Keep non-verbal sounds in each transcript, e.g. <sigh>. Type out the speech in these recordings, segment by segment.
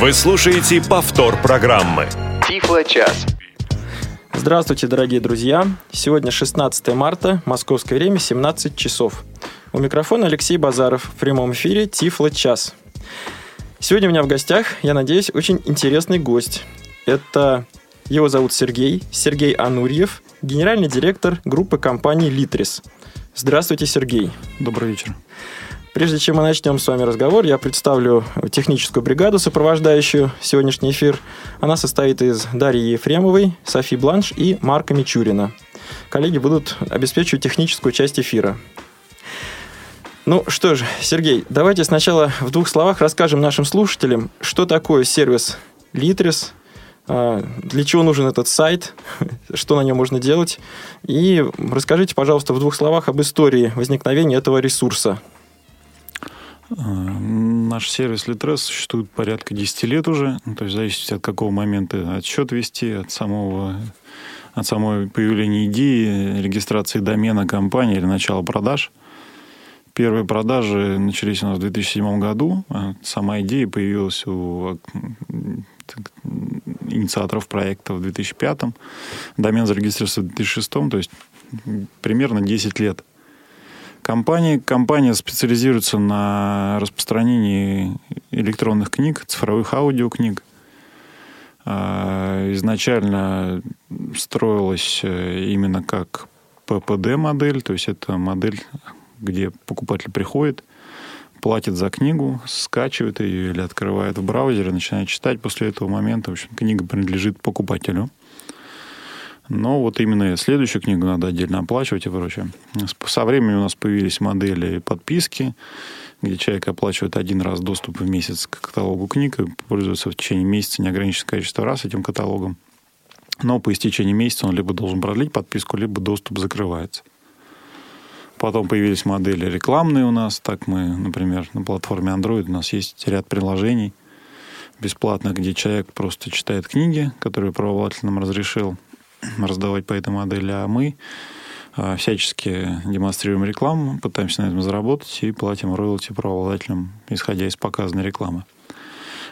Вы слушаете повтор программы. Тифло час. Здравствуйте, дорогие друзья! Сегодня 16 марта, московское время, 17 часов. У микрофона Алексей Базаров в прямом эфире Тифло час. Сегодня у меня в гостях, я надеюсь, очень интересный гость. Это его зовут Сергей, Сергей Анурьев, генеральный директор группы компании «Литрис». Здравствуйте, Сергей. Добрый вечер. Прежде чем мы начнем с вами разговор, я представлю техническую бригаду, сопровождающую сегодняшний эфир. Она состоит из Дарьи Ефремовой, Софи Бланш и Марка Мичурина. Коллеги будут обеспечивать техническую часть эфира. Ну что ж, Сергей, давайте сначала в двух словах расскажем нашим слушателям, что такое сервис Litres, а, для чего нужен этот сайт, <laughs> что на нем можно делать, и расскажите, пожалуйста, в двух словах об истории возникновения этого ресурса. А, наш сервис Litres существует порядка 10 лет уже, ну, то есть зависит от какого момента отсчет вести, от самого от самой появления идеи, регистрации домена компании или начала продаж. Первые продажи начались у нас в 2007 году. А сама идея появилась у инициаторов проекта в 2005. Домен зарегистрировался в 2006, то есть примерно 10 лет. Компания, компания специализируется на распространении электронных книг, цифровых аудиокниг. А, изначально строилась э, именно как ППД-модель, то есть это модель, где покупатель приходит, платит за книгу, скачивает ее или открывает в браузере, начинает читать. После этого момента, в общем, книга принадлежит покупателю. Но вот именно следующую книгу надо отдельно оплачивать и прочее. Со временем у нас появились модели подписки, где человек оплачивает один раз доступ в месяц к каталогу книг и пользуется в течение месяца неограниченное количество раз этим каталогом. Но по истечении месяца он либо должен продлить подписку, либо доступ закрывается. Потом появились модели рекламные у нас. Так мы, например, на платформе Android у нас есть ряд приложений бесплатных, где человек просто читает книги, которые правовладель нам разрешил раздавать по этой модели, а мы а, всячески демонстрируем рекламу, пытаемся на этом заработать и платим роялти правообладателям, исходя из показанной рекламы.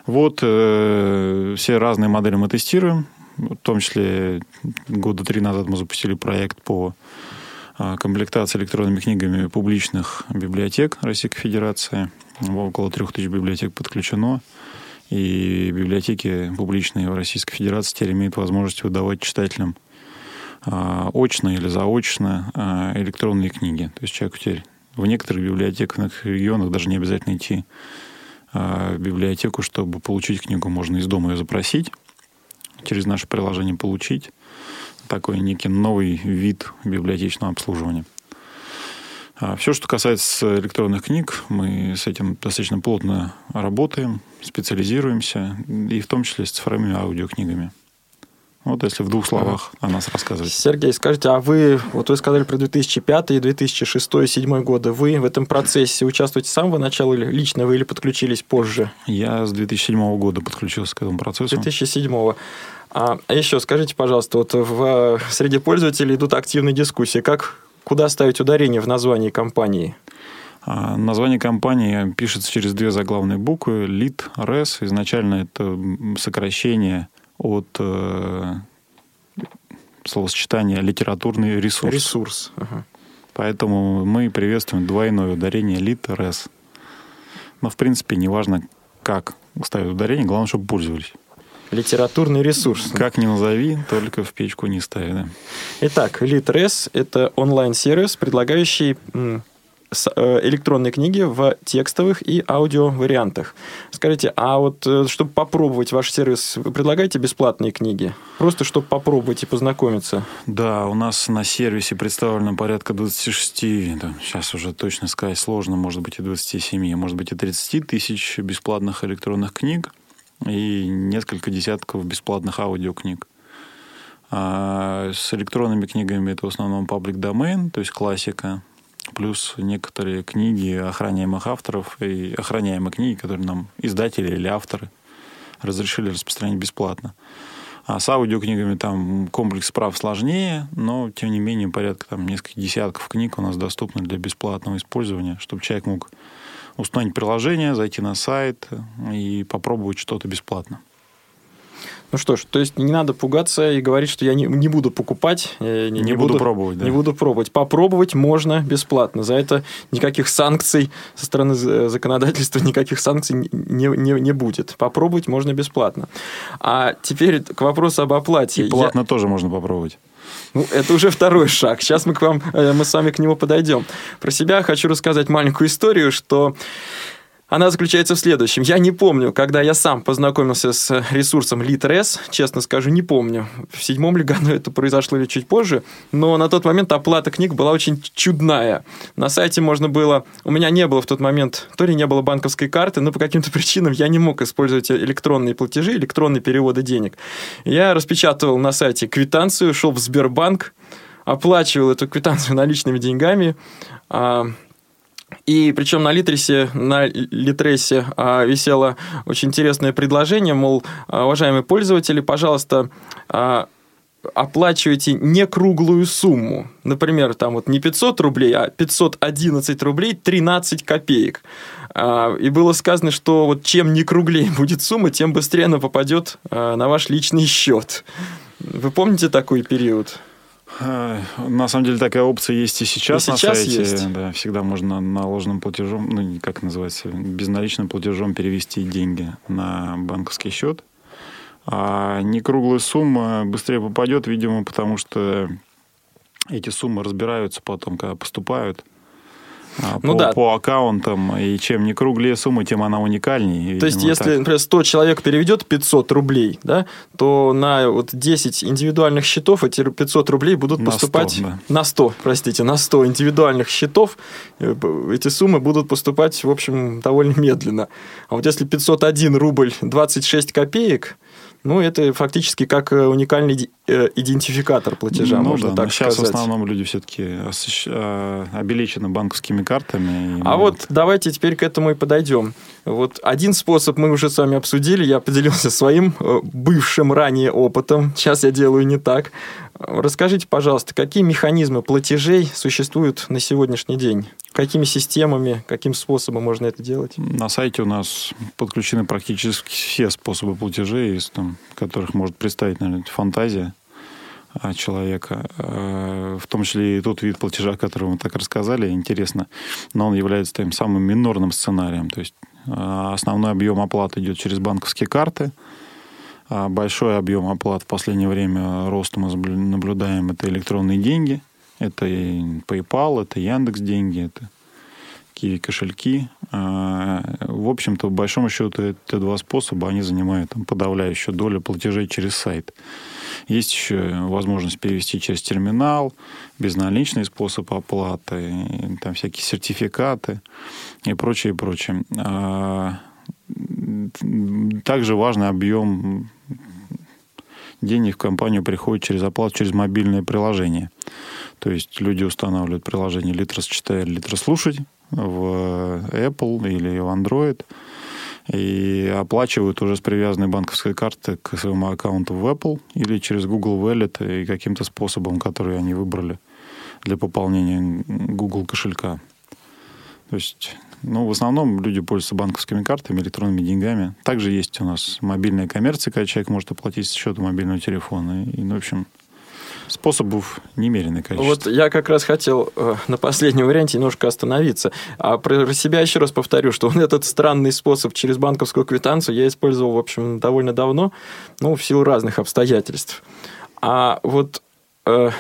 Вот э, все разные модели мы тестируем. В том числе года три назад мы запустили проект по а, комплектации электронными книгами публичных библиотек Российской Федерации. Около трех тысяч библиотек подключено. И библиотеки публичные в Российской Федерации теперь имеют возможность выдавать читателям а, очно или заочно а, электронные книги. То есть человек теперь в некоторых библиотеках, регионах даже не обязательно идти в библиотеку, чтобы получить книгу. Можно из дома ее запросить, через наше приложение получить такой некий новый вид библиотечного обслуживания. А все, что касается электронных книг, мы с этим достаточно плотно работаем, специализируемся, и в том числе с цифровыми аудиокнигами. Вот если в двух словах о нас рассказывать. Сергей, скажите, а вы, вот вы сказали про 2005, 2006, 2007 годы, вы в этом процессе участвуете с самого начала или лично вы или подключились позже? Я с 2007 года подключился к этому процессу. 2007. А, а еще скажите, пожалуйста, вот в, среди пользователей идут активные дискуссии. Как, куда ставить ударение в названии компании? А, название компании пишется через две заглавные буквы. LIT, RES. Изначально это сокращение от э, словосочетания литературный ресурс. Ресурс. Ага. Поэтому мы приветствуем двойное ударение LIT, RES. Но, в принципе, неважно, как ставить ударение, главное, чтобы пользовались. Литературный ресурс. Как ни назови, только в печку не ставь. Да. Итак, Litres — это онлайн-сервис, предлагающий э, электронные книги в текстовых и аудио вариантах. Скажите, а вот э, чтобы попробовать ваш сервис, вы предлагаете бесплатные книги? Просто чтобы попробовать и познакомиться? Да, у нас на сервисе представлено порядка 26, да, сейчас уже точно сказать сложно, может быть и 27, может быть и 30 тысяч бесплатных электронных книг и несколько десятков бесплатных аудиокниг. А с электронными книгами это в основном паблик домен, то есть классика, плюс некоторые книги охраняемых авторов и охраняемые книги, которые нам издатели или авторы разрешили распространять бесплатно. А с аудиокнигами там комплекс прав сложнее, но тем не менее порядка там нескольких десятков книг у нас доступны для бесплатного использования, чтобы человек мог установить приложение, зайти на сайт и попробовать что-то бесплатно. Ну что ж, то есть не надо пугаться и говорить, что я не, не буду покупать. Не, не, не буду, буду пробовать, да. Не буду пробовать. Попробовать можно бесплатно. За это никаких санкций со стороны законодательства, никаких санкций не, не, не будет. Попробовать можно бесплатно. А теперь к вопросу об оплате. И платно я... тоже можно попробовать. Ну, это уже второй шаг. Сейчас мы к вам, э, мы с вами к нему подойдем. Про себя хочу рассказать маленькую историю, что она заключается в следующем. Я не помню, когда я сам познакомился с ресурсом Litres, честно скажу, не помню, в седьмом ли году это произошло или чуть позже, но на тот момент оплата книг была очень чудная. На сайте можно было... У меня не было в тот момент, то ли не было банковской карты, но по каким-то причинам я не мог использовать электронные платежи, электронные переводы денег. Я распечатывал на сайте квитанцию, шел в Сбербанк, оплачивал эту квитанцию наличными деньгами, а, и причем на Литресе, на Литресе а, висело очень интересное предложение, мол, а, уважаемые пользователи, пожалуйста, а, оплачивайте не круглую сумму. Например, там вот не 500 рублей, а 511 рублей 13 копеек. И было сказано, что вот чем не круглее будет сумма, тем быстрее она попадет на ваш личный счет. Вы помните такой период? Э, на самом деле такая опция есть и сейчас, и на сейчас сайте. Есть. Да, всегда можно наложенным платежом, ну как называется, безналичным платежом перевести деньги на банковский счет. А не круглая сумма быстрее попадет, видимо, потому что эти суммы разбираются потом, когда поступают. А, ну, по, да. по аккаунтам, и чем не круглее сумма, тем она уникальнее. То есть, если, так. например, 100 человек переведет 500 рублей, да, то на вот 10 индивидуальных счетов эти 500 рублей будут на поступать... 100, да. На 100, простите, на 100 индивидуальных счетов э, эти суммы будут поступать, в общем, довольно медленно. А вот если 501 рубль 26 копеек, ну, это фактически как э, уникальный э, идентификатор платежа, ну, можно да, так сейчас сказать. в основном люди все-таки э, обелечены банковскими картами. А вот давайте теперь к этому и подойдем. Вот один способ мы уже с вами обсудили, я поделился своим бывшим ранее опытом. Сейчас я делаю не так. Расскажите, пожалуйста, какие механизмы платежей существуют на сегодняшний день? Какими системами, каким способом можно это делать? На сайте у нас подключены практически все способы платежей, из там, которых может представить, наверное, фантазия а, человека. А, в том числе и тот вид платежа, о котором мы так рассказали, интересно, но он является тем самым минорным сценарием. То есть а, основной объем оплаты идет через банковские карты, большой объем оплат в последнее время рост мы наблюдаем это электронные деньги – это PayPal, это Яндекс деньги, это Киви кошельки. А, в общем-то, в большом счету, это два способа, они занимают там, подавляющую долю платежей через сайт. Есть еще возможность перевести через терминал, безналичный способ оплаты, там всякие сертификаты и прочее, и прочее. А, также важный объем денег в компанию приходит через оплату через мобильное приложение. То есть люди устанавливают приложение Litres читать, Litres слушать в Apple или в Android и оплачивают уже с привязанной банковской карты к своему аккаунту в Apple или через Google Wallet и каким-то способом, который они выбрали для пополнения Google кошелька. То есть, ну, в основном люди пользуются банковскими картами, электронными деньгами. Также есть у нас мобильная коммерция, когда человек может оплатить с счета мобильного телефона. И, ну, в общем, способов немеренное количество. Вот я как раз хотел э, на последнем варианте немножко остановиться. А про себя еще раз повторю, что <laughs> этот странный способ через банковскую квитанцию я использовал, в общем, довольно давно, ну, в силу разных обстоятельств. А вот э,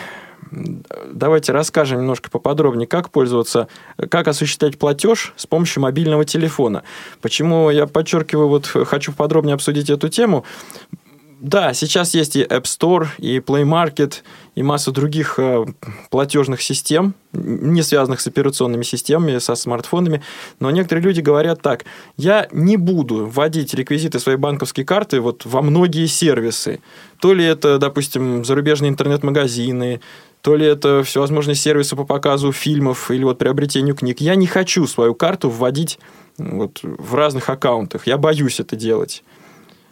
давайте расскажем немножко поподробнее, как пользоваться, как осуществлять платеж с помощью мобильного телефона. Почему я подчеркиваю, вот хочу подробнее обсудить эту тему, да, сейчас есть и App Store, и Play Market, и масса других э, платежных систем, не связанных с операционными системами, со смартфонами. Но некоторые люди говорят так, я не буду вводить реквизиты своей банковской карты вот во многие сервисы. То ли это, допустим, зарубежные интернет-магазины, то ли это всевозможные сервисы по показу фильмов или вот приобретению книг. Я не хочу свою карту вводить вот в разных аккаунтах. Я боюсь это делать.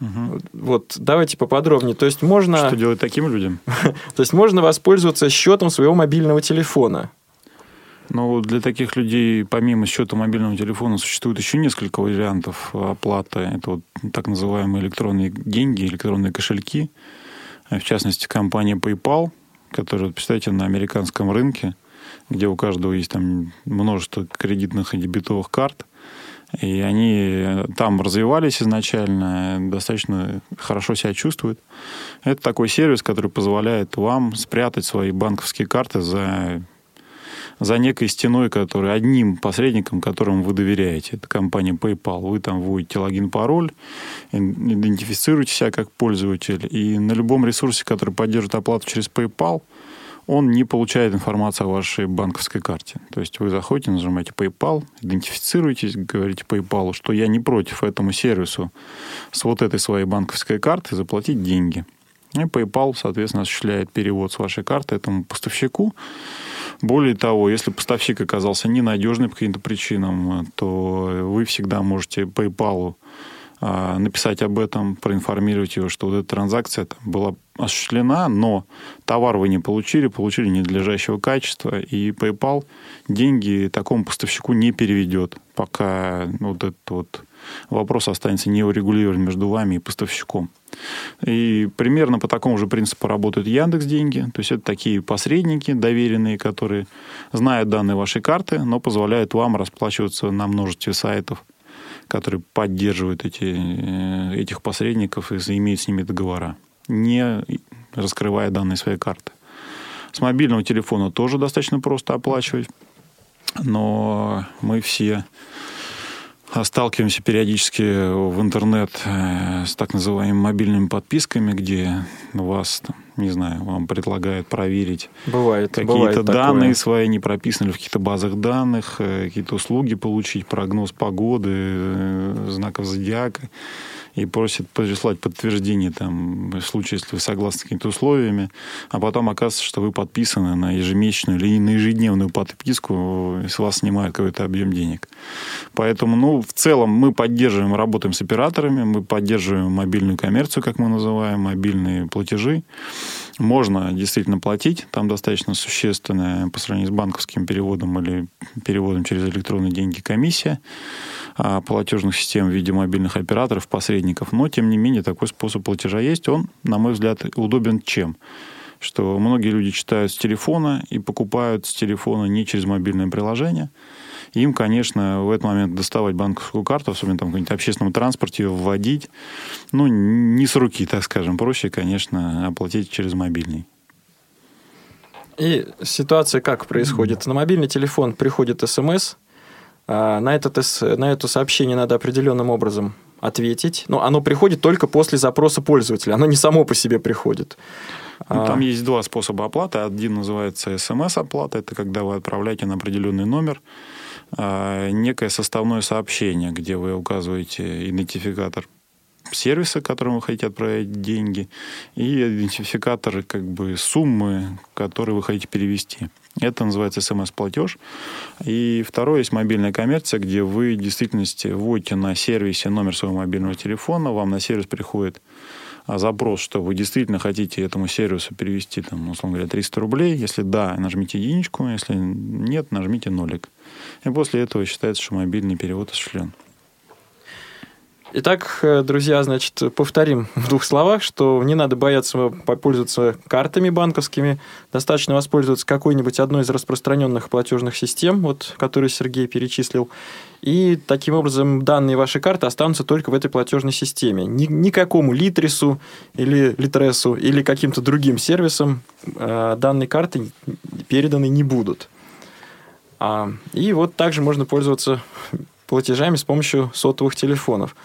Угу. Вот давайте поподробнее. То есть можно... Что делать таким людям? <laughs> То есть можно воспользоваться счетом своего мобильного телефона. Ну, для таких людей, помимо счета мобильного телефона, существует еще несколько вариантов оплаты. Это вот так называемые электронные деньги, электронные кошельки. В частности, компания PayPal, которая, представьте, на американском рынке, где у каждого есть там множество кредитных и дебетовых карт – и они там развивались изначально, достаточно хорошо себя чувствуют. Это такой сервис, который позволяет вам спрятать свои банковские карты за за некой стеной, который одним посредником, которому вы доверяете. Это компания PayPal. Вы там вводите логин, пароль, идентифицируете себя как пользователь. И на любом ресурсе, который поддерживает оплату через PayPal – он не получает информацию о вашей банковской карте. То есть вы заходите, нажимаете PayPal, идентифицируетесь, говорите PayPal, что я не против этому сервису с вот этой своей банковской карты заплатить деньги. И PayPal, соответственно, осуществляет перевод с вашей карты этому поставщику. Более того, если поставщик оказался ненадежный по каким-то причинам, то вы всегда можете PayPal а, написать об этом, проинформировать его, что вот эта транзакция была осуществлена, но товар вы не получили, получили ненадлежащего качества, и PayPal деньги такому поставщику не переведет, пока вот этот вот вопрос останется неурегулирован между вами и поставщиком. И примерно по такому же принципу работают Яндекс деньги. То есть это такие посредники доверенные, которые знают данные вашей карты, но позволяют вам расплачиваться на множестве сайтов которые поддерживают эти, э, этих посредников и имеют с ними договора, не раскрывая данные своей карты. С мобильного телефона тоже достаточно просто оплачивать, но мы все сталкиваемся периодически в интернет э, с так называемыми мобильными подписками, где вас, не знаю, вам предлагают проверить какие-то данные такое. свои, не прописаны в каких-то базах данных, э, какие-то услуги получить, прогноз погоды, э, знаков зодиака и просит прислать подтверждение там, в случае, если вы согласны с какими-то условиями, а потом оказывается, что вы подписаны на ежемесячную или на ежедневную подписку, и с вас снимают какой-то объем денег. Поэтому, ну, в целом мы поддерживаем, работаем с операторами, мы поддерживаем мобильную коммерцию, как мы называем, мобильные платежи. Можно действительно платить, там достаточно существенная по сравнению с банковским переводом или переводом через электронные деньги комиссия. А, платежных систем в виде мобильных операторов, посредников. Но, тем не менее, такой способ платежа есть. Он, на мой взгляд, удобен чем? Что многие люди читают с телефона и покупают с телефона не через мобильное приложение. Им, конечно, в этот момент доставать банковскую карту, особенно там в каком-нибудь общественном транспорте, ее вводить, ну, не с руки, так скажем. Проще, конечно, оплатить через мобильный. И ситуация как происходит? На мобильный телефон приходит смс, а, на, этот, на это сообщение надо определенным образом ответить. Но оно приходит только после запроса пользователя. Оно не само по себе приходит. Ну, там а... есть два способа оплаты. Один называется смс-оплата. Это когда вы отправляете на определенный номер некое составное сообщение, где вы указываете идентификатор сервиса, которому вы хотите отправить деньги, и идентификатор как бы суммы, которые вы хотите перевести. Это называется смс-платеж. И второе есть мобильная коммерция, где вы в действительности вводите на сервисе номер своего мобильного телефона, вам на сервис приходит а, запрос, что вы действительно хотите этому сервису перевести, там, условно говоря, 300 рублей. Если да, нажмите единичку, если нет, нажмите нолик. И после этого считается, что мобильный перевод осуществлен. Итак, э, друзья, значит, повторим в двух словах, что не надо бояться попользоваться картами банковскими, достаточно воспользоваться какой-нибудь одной из распространенных платежных систем, вот, которые Сергей перечислил, и таким образом данные вашей карты останутся только в этой платежной системе. Ни, никакому Литресу или Литресу или каким-то другим сервисам э, данные карты переданы не будут. А, и вот также можно пользоваться платежами с помощью сотовых телефонов.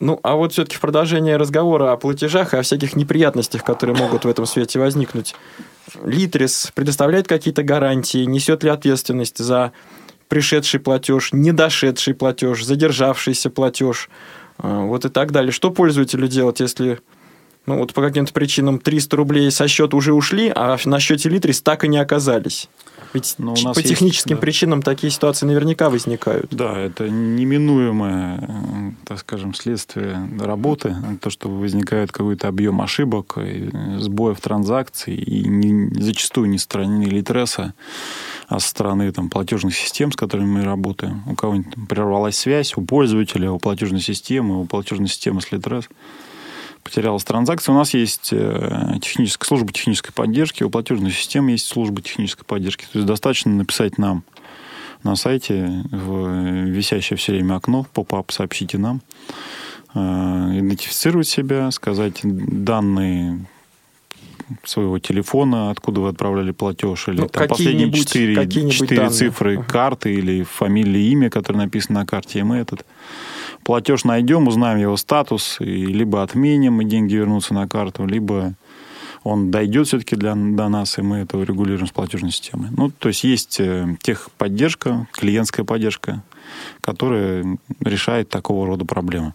Ну, а вот все-таки в продолжение разговора о платежах и о всяких неприятностях, которые могут в этом свете возникнуть. Литрис предоставляет какие-то гарантии, несет ли ответственность за пришедший платеж, недошедший платеж, задержавшийся платеж, а, вот и так далее. Что пользователю делать, если ну вот по каким-то причинам 300 рублей со счета уже ушли, а на счете Литрис так и не оказались. Ведь Но ну, у нас по техническим есть, да. причинам такие ситуации наверняка возникают. Да, это неминуемое, э, так скажем, следствие работы. То, что возникает какой-то объем ошибок, сбоев транзакций, и не, зачастую не со стороны Литреса, а со стороны там, платежных систем, с которыми мы работаем. У кого-нибудь прервалась связь, у пользователя, у платежной системы, у платежной системы с Литрес потерялась транзакция. У нас есть э, техническая служба технической поддержки, у платежной системы есть служба технической поддержки. То есть достаточно написать нам на сайте в висящее все время окно, поп-ап, сообщите нам, э, идентифицировать себя, сказать данные своего телефона, откуда вы отправляли платеж, или ну, там последние четыре, четыре цифры карты или фамилия, имя, которое написано на карте, и мы этот платеж найдем, узнаем его статус, и либо отменим, и деньги вернутся на карту, либо он дойдет все-таки для, до нас, и мы это регулируем с платежной системой. Ну, то есть есть э, техподдержка, клиентская поддержка, которая решает такого рода проблемы.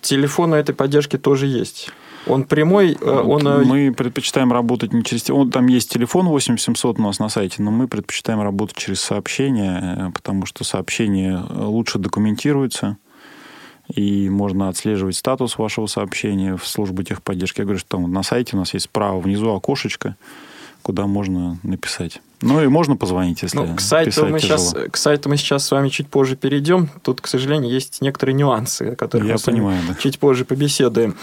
Телефон этой поддержки тоже есть. Он прямой, э, он... Э, мы предпочитаем работать не через... Он, там есть телефон 8700 у нас на сайте, но мы предпочитаем работать через сообщения, потому что сообщения лучше документируются, и можно отслеживать статус вашего сообщения в службу техподдержки. Я говорю, что там на сайте у нас есть справа внизу окошечко, куда можно написать. Ну и можно позвонить, если ну, к сайту мы тяжело. сейчас К сайту мы сейчас с вами чуть позже перейдем. Тут, к сожалению, есть некоторые нюансы, о которых Я мы понимаю, да. чуть позже побеседуем.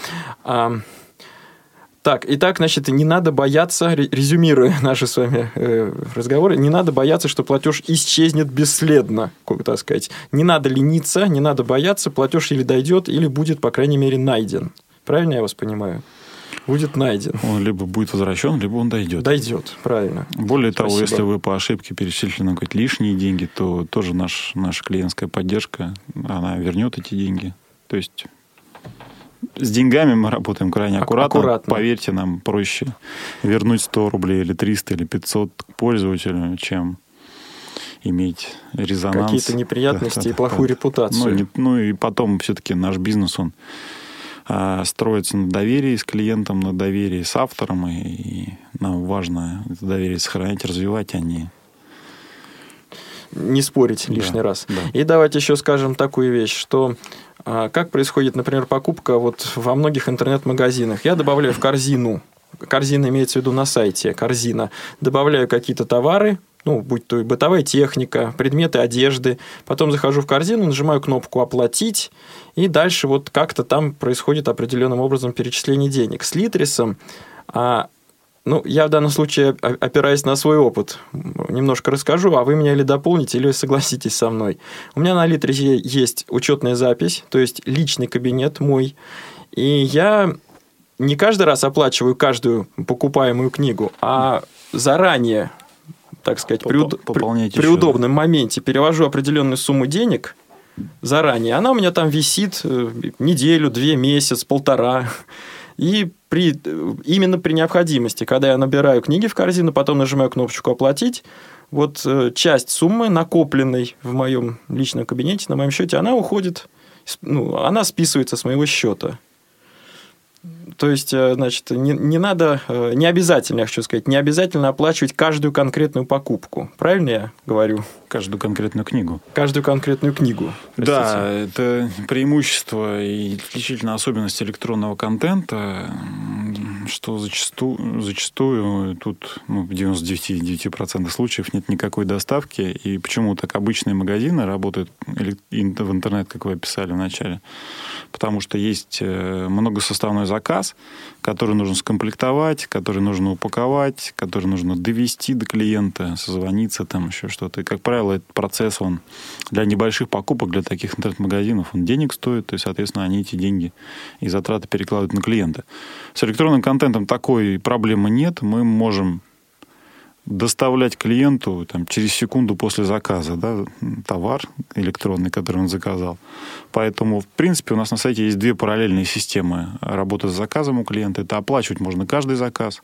Так, итак, значит, не надо бояться, резюмируя <laughs> наши с вами э, разговоры, не надо бояться, что платеж исчезнет бесследно, как так сказать. Не надо лениться, не надо бояться, платеж или дойдет, или будет, по крайней мере, найден. Правильно я вас понимаю? Будет найден. Он либо будет возвращен, либо он дойдет. Дойдет, правильно. Более Спасибо. того, если вы по ошибке перечислили на какие-то лишние деньги, то тоже наш, наша клиентская поддержка, она вернет эти деньги. То есть с деньгами мы работаем крайне аккуратно. аккуратно. Поверьте, нам проще вернуть 100 рублей или 300 или 500 к пользователю, чем иметь резонанс. Какие-то неприятности да, и плохую да, репутацию. Ну, не, ну и потом все-таки наш бизнес, он а, строится на доверии с клиентом, на доверии с автором, и, и нам важно это доверие сохранять, развивать, а не не спорить лишний да, раз. Да. И давайте еще скажем такую вещь, что как происходит, например, покупка вот во многих интернет-магазинах. Я добавляю в корзину, корзина имеется в виду на сайте, корзина, добавляю какие-то товары, ну, будь то и бытовая техника, предметы одежды. Потом захожу в корзину, нажимаю кнопку «Оплатить», и дальше вот как-то там происходит определенным образом перечисление денег. С Литрисом а, ну, я в данном случае, опираясь на свой опыт, немножко расскажу, а вы меня или дополните, или согласитесь со мной. У меня на Литрисе есть учетная запись, то есть личный кабинет мой, и я не каждый раз оплачиваю каждую покупаемую книгу, а заранее, так сказать, при, при, при удобном моменте перевожу определенную сумму денег заранее. Она у меня там висит э, неделю, две, месяц, полтора. И при, именно при необходимости, когда я набираю книги в корзину, потом нажимаю кнопочку «Оплатить», вот э, часть суммы, накопленной в моем личном кабинете, на моем счете, она уходит, ну, она списывается с моего счета. То есть, э, значит, не, не надо, э, не обязательно, я хочу сказать, не обязательно оплачивать каждую конкретную покупку. Правильно я говорю? Каждую конкретную книгу. Каждую конкретную книгу. Простите. Да, это преимущество и отличительная особенность электронного контента, что зачастую, зачастую тут ну, в 99% случаев нет никакой доставки. И почему так обычные магазины работают в интернет, как вы описали в начале? Потому что есть э, многосоставной заказ, который нужно скомплектовать, который нужно упаковать, который нужно довести до клиента, созвониться, там еще что-то. И, как правило, этот процесс, он для небольших покупок, для таких интернет-магазинов, он денег стоит, то есть, соответственно, они эти деньги и затраты перекладывают на клиента. С электронным контентом такой проблемы нет. Мы можем доставлять клиенту там, через секунду после заказа да, товар электронный, который он заказал. Поэтому, в принципе, у нас на сайте есть две параллельные системы работы с заказом у клиента. Это оплачивать можно каждый заказ.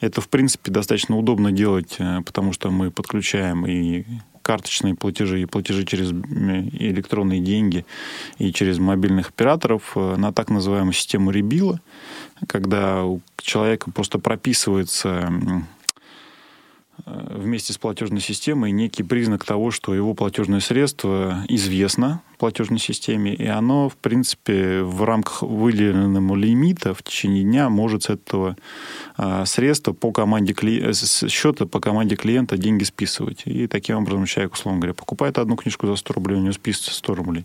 Это, в принципе, достаточно удобно делать, э, потому что мы подключаем и карточные платежи и платежи через электронные деньги и через мобильных операторов на так называемую систему Ребила, когда у человека просто прописывается вместе с платежной системой некий признак того, что его платежное средство известно платежной системе, и оно, в принципе, в рамках выделенного лимита в течение дня может с этого а, средства по команде кли... Счета по команде клиента деньги списывать. И таким образом человек, условно говоря, покупает одну книжку за 100 рублей, у него списывается 100 рублей.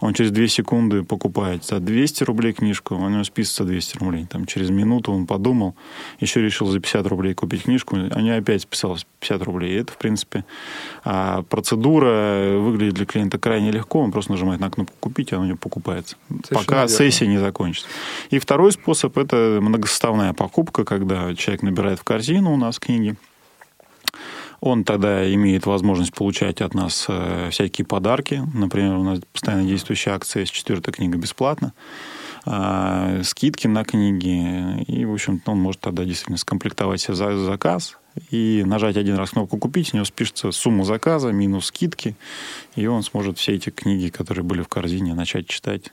Он через 2 секунды покупает за 200 рублей книжку, у него списывается 200 рублей. Там, через минуту он подумал, еще решил за 50 рублей купить книжку, у него опять списалось 50 рублей. И это, в принципе, а, процедура выглядит для клиента крайне легко, он просто нажимает на кнопку «Купить», у него покупается. Совершенно пока верно. сессия не закончится. И второй способ – это многосоставная покупка, когда человек набирает в корзину у нас книги, он тогда имеет возможность получать от нас э, всякие подарки. Например, у нас постоянно действующая акция четвертая книга бесплатно. Э, скидки на книги. И, в общем он может тогда действительно скомплектовать себе заказ, и нажать один раз кнопку «Купить», у него спишется сумма заказа минус скидки, и он сможет все эти книги, которые были в корзине, начать читать.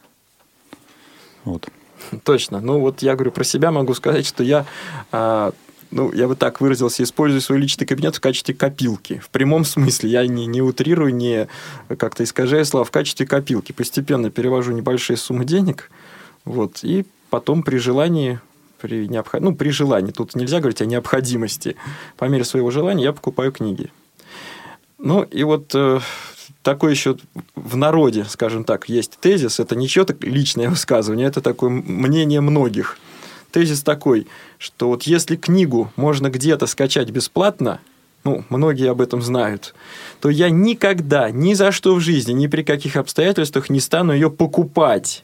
Вот. Точно. Ну вот я говорю про себя, могу сказать, что я а, ну, я бы так выразился, использую свой личный кабинет в качестве копилки. В прямом смысле. Я не, не утрирую, не как-то искажаю слова, в качестве копилки. Постепенно перевожу небольшие суммы денег, вот, и потом при желании при, необход... ну, при желании, тут нельзя говорить о необходимости, по мере своего желания я покупаю книги. Ну, и вот э, такой еще в народе, скажем так, есть тезис, это не чье-то личное высказывание, это такое мнение многих. Тезис такой, что вот если книгу можно где-то скачать бесплатно, ну, многие об этом знают, то я никогда, ни за что в жизни, ни при каких обстоятельствах не стану ее покупать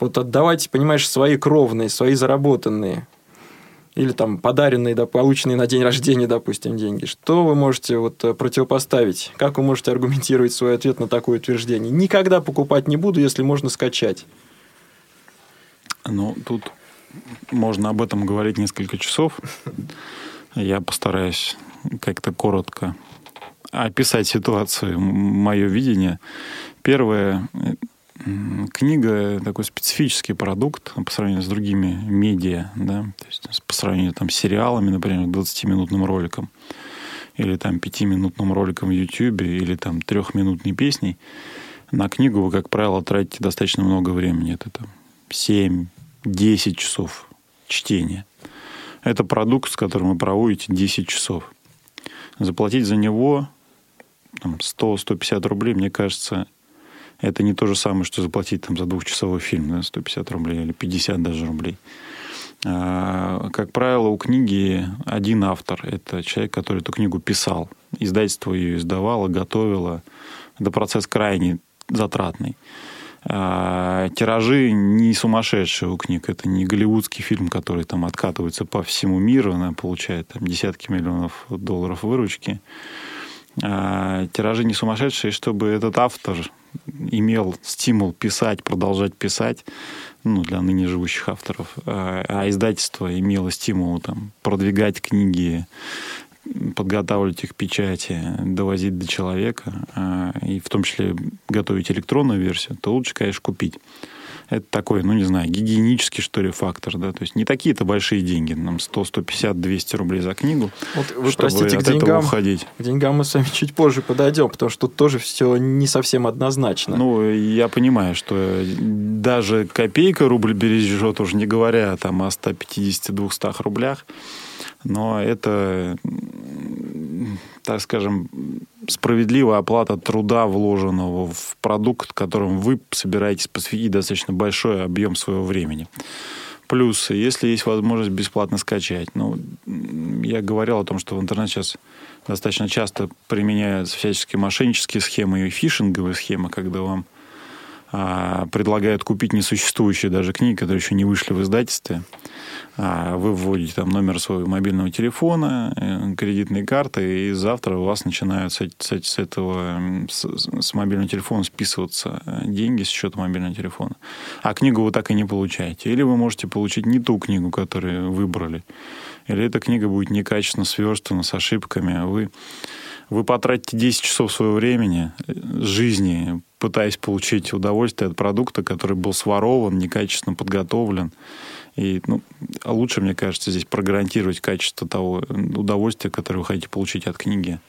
вот отдавать, понимаешь, свои кровные, свои заработанные или там подаренные, да, полученные на день рождения, допустим, деньги. Что вы можете вот э, противопоставить? Как вы можете аргументировать свой ответ на такое утверждение? Никогда покупать не буду, если можно скачать. Ну, тут можно об этом говорить несколько часов. Я постараюсь как-то коротко описать ситуацию, мое видение. Первое, книга такой специфический продукт по сравнению с другими медиа, да, то есть по сравнению там, с сериалами, например, 20-минутным роликом, или там 5-минутным роликом в YouTube, или там трехминутной песней, на книгу вы, как правило, тратите достаточно много времени. Это там 7-10 часов чтения. Это продукт, с которым вы проводите 10 часов. Заплатить за него 100-150 рублей, мне кажется, это не то же самое, что заплатить там, за двухчасовой фильм, да, 150 рублей или 50 даже рублей. А, как правило, у книги один автор. Это человек, который эту книгу писал. Издательство ее издавало, готовило. Это процесс крайне затратный. А, тиражи не сумасшедшие у книг. Это не голливудский фильм, который там откатывается по всему миру, она получает там, десятки миллионов долларов выручки. А, тиражи не сумасшедшие, чтобы этот автор имел стимул писать, продолжать писать, ну, для ныне живущих авторов, а, а издательство имело стимул там, продвигать книги, подготавливать их к печати, довозить до человека, а, и в том числе готовить электронную версию, то лучше, конечно, купить это такой, ну, не знаю, гигиенический, что ли, фактор, да, то есть не такие-то большие деньги, нам 100, 150, 200 рублей за книгу, вот вы чтобы простите, от к деньгам, этого уходить. К деньгам мы с вами чуть позже подойдем, потому что тут тоже все не совсем однозначно. Ну, я понимаю, что даже копейка рубль бережет, уже не говоря там о 150-200 рублях, но это, так скажем, справедливая оплата труда, вложенного в продукт, которым вы собираетесь посвятить достаточно большой объем своего времени. Плюс, если есть возможность бесплатно скачать. Ну, я говорил о том, что в интернете сейчас достаточно часто применяются всяческие мошеннические схемы и фишинговые схемы, когда вам предлагают купить несуществующие даже книги, которые еще не вышли в издательстве. А, вы вводите там номер своего мобильного телефона, э, кредитной карты, и завтра у вас начинают с, с, с этого, с, с мобильного телефона списываться э, деньги с счета мобильного телефона. А книгу вы так и не получаете. Или вы можете получить не ту книгу, которую выбрали. Или эта книга будет некачественно сверстана, с ошибками. Вы вы потратите 10 часов своего времени, э, жизни, пытаясь получить удовольствие от продукта, который был сворован, некачественно подготовлен. И ну, лучше, мне кажется, здесь прогарантировать качество того удовольствия, которое вы хотите получить от книги,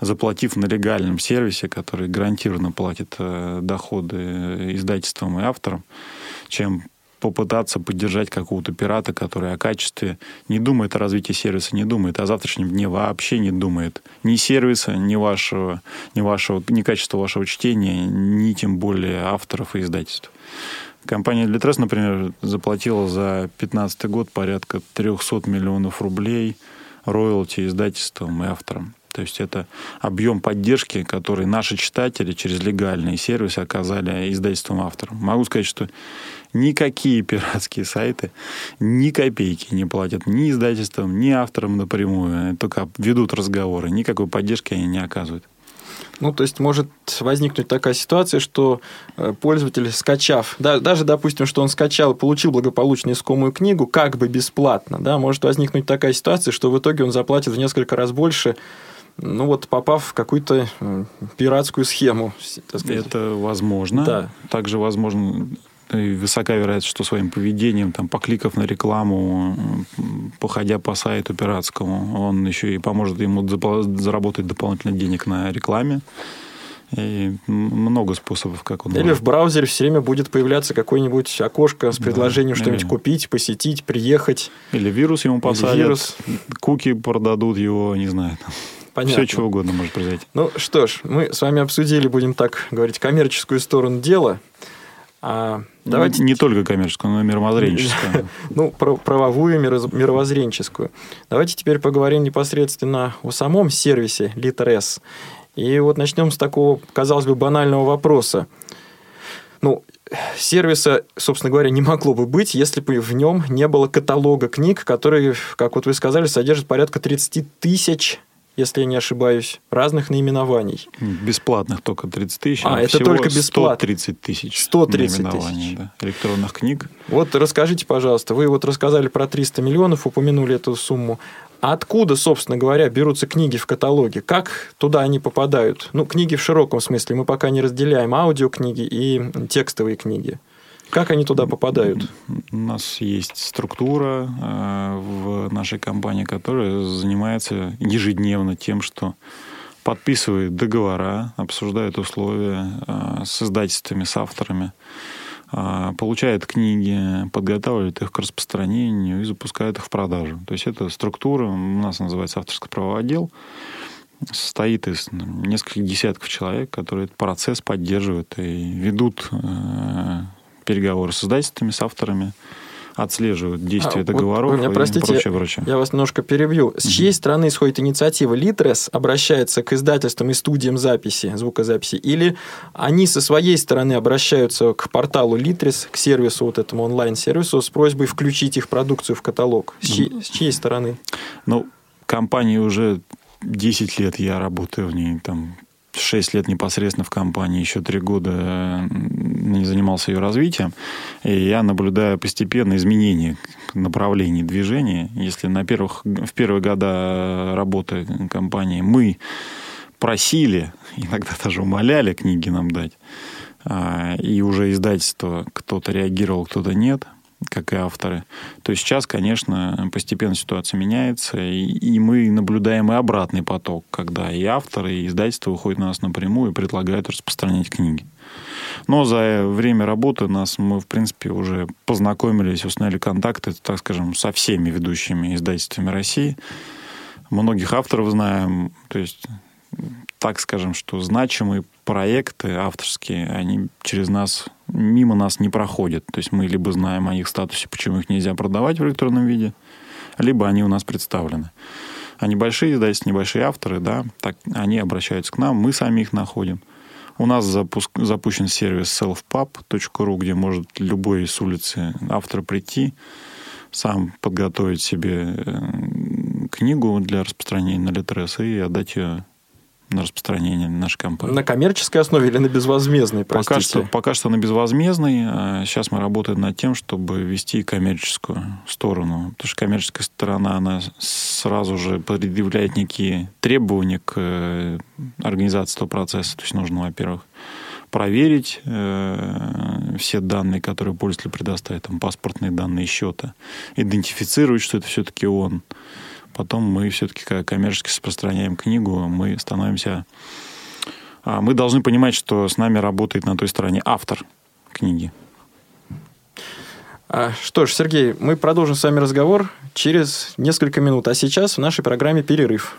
заплатив на легальном сервисе, который гарантированно платит э, доходы издательствам и авторам, чем попытаться поддержать какого-то пирата, который о качестве не думает о развитии сервиса, не думает, о завтрашнем дне вообще не думает. Ни сервиса, ни вашего, ни вашего, ни качества вашего чтения, ни тем более авторов и издательств. Компания Litres, например, заплатила за 2015 год порядка 300 миллионов рублей роялти издательствам и авторам. То есть это объем поддержки, который наши читатели через легальные сервисы оказали издательством авторам. Могу сказать, что никакие пиратские сайты ни копейки не платят ни издательствам, ни авторам напрямую, только ведут разговоры, никакой поддержки они не оказывают. Ну, то есть может возникнуть такая ситуация, что э, пользователь, скачав, да, даже, допустим, что он скачал получил благополучно искомую книгу, как бы бесплатно, да, может возникнуть такая ситуация, что в итоге он заплатит в несколько раз больше, ну вот попав в какую-то э, пиратскую схему. Это возможно. Да. Также возможно и высока вероятность, что своим поведением, там, покликав на рекламу, походя по сайту пиратскому, он еще и поможет ему заработать дополнительно денег на рекламе. И много способов, как он Или может. в браузере все время будет появляться какое-нибудь окошко с предложением да, что-нибудь купить, посетить, приехать. Или вирус ему посадят, Или вирус. куки продадут его, не знаю. Понятно. Все, чего угодно может произойти. Ну что ж, мы с вами обсудили, будем так говорить, коммерческую сторону дела. А давайте... Не только коммерческую, но и мировоззренческую. <laughs> ну, правовую, мировоззренческую. Давайте теперь поговорим непосредственно о самом сервисе Litres. И вот начнем с такого, казалось бы, банального вопроса. Ну, сервиса, собственно говоря, не могло бы быть, если бы в нем не было каталога книг, который, как вот вы сказали, содержит порядка 30 тысяч если я не ошибаюсь, разных наименований. Бесплатных только 30 тысяч. А, а это только бесплатно. 130 тысяч 130 тысяч. Да, электронных книг. Вот расскажите, пожалуйста, вы вот рассказали про 300 миллионов, упомянули эту сумму. откуда, собственно говоря, берутся книги в каталоге? Как туда они попадают? Ну, книги в широком смысле. Мы пока не разделяем аудиокниги и текстовые книги. Как они туда попадают? У нас есть структура э, в нашей компании, которая занимается ежедневно тем, что подписывает договора, обсуждает условия э, с издательствами, с авторами, э, получает книги, подготавливает их к распространению и запускает их в продажу. То есть это структура, у нас называется авторский правовой отдел, состоит из нескольких десятков человек, которые этот процесс поддерживают и ведут переговоры с издательствами, с авторами, отслеживают действия а, договоров вот, меня, простите, и прочее, прочее. Я вас немножко перебью. С mm-hmm. чьей стороны исходит инициатива? Литрес обращается к издательствам и студиям записи, звукозаписи, или они со своей стороны обращаются к порталу Литрес, к сервису, вот этому онлайн-сервису, с просьбой включить их продукцию в каталог? С, чьей, mm-hmm. с чьей стороны? Ну, компании уже 10 лет я работаю в ней, там 6 лет непосредственно в компании, еще 3 года не занимался ее развитием, и я наблюдаю постепенно изменение направлений движения. Если на первых, в первые года работы компании мы просили, иногда даже умоляли книги нам дать, а, и уже издательство кто-то реагировал, кто-то нет, как и авторы, то сейчас, конечно, постепенно ситуация меняется, и, и мы наблюдаем и обратный поток, когда и авторы, и издательства выходят на нас напрямую и предлагают распространять книги. Но за время работы нас мы, в принципе, уже познакомились, установили контакты, так скажем, со всеми ведущими издательствами России. Многих авторов знаем, то есть так скажем, что значимые проекты авторские, они через нас, мимо нас не проходят. То есть мы либо знаем о их статусе, почему их нельзя продавать в электронном виде, либо они у нас представлены. А небольшие издательства, небольшие авторы, да, так, они обращаются к нам, мы сами их находим. У нас запуск, запущен сервис selfpub.ru, где может любой с улицы автор прийти, сам подготовить себе э, книгу для распространения на Литрес и отдать ее на распространение нашей компании. На коммерческой основе или на безвозмездной, простите? Пока что, пока что на безвозмездной. Сейчас мы работаем над тем, чтобы вести коммерческую сторону. Потому что коммерческая сторона, она сразу же предъявляет некие требования к э, организации этого процесса. То есть нужно, во-первых, проверить э, все данные, которые пользователь предоставит, там, паспортные данные счета, идентифицировать, что это все-таки он. Потом мы все-таки, когда коммерчески распространяем книгу, мы становимся... А, мы должны понимать, что с нами работает на той стороне автор книги. А, что ж, Сергей, мы продолжим с вами разговор через несколько минут. А сейчас в нашей программе перерыв.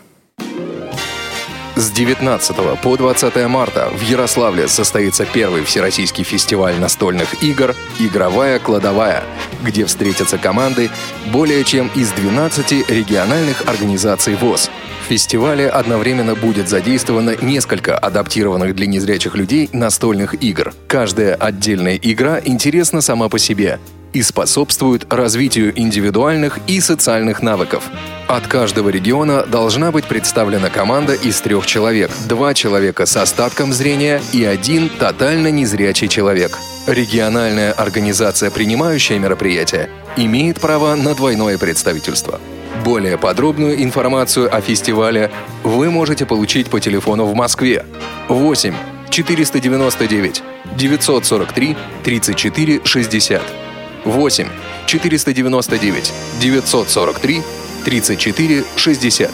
С 19 по 20 марта в Ярославле состоится первый всероссийский фестиваль настольных игр «Игровая кладовая», где встретятся команды более чем из 12 региональных организаций ВОЗ. В фестивале одновременно будет задействовано несколько адаптированных для незрячих людей настольных игр. Каждая отдельная игра интересна сама по себе и способствует развитию индивидуальных и социальных навыков. От каждого региона должна быть представлена команда из трех человек. Два человека с остатком зрения и один тотально незрячий человек. Региональная организация, принимающая мероприятие, имеет право на двойное представительство. Более подробную информацию о фестивале вы можете получить по телефону в Москве 8 499 943 34 60 8 499 943 34 60.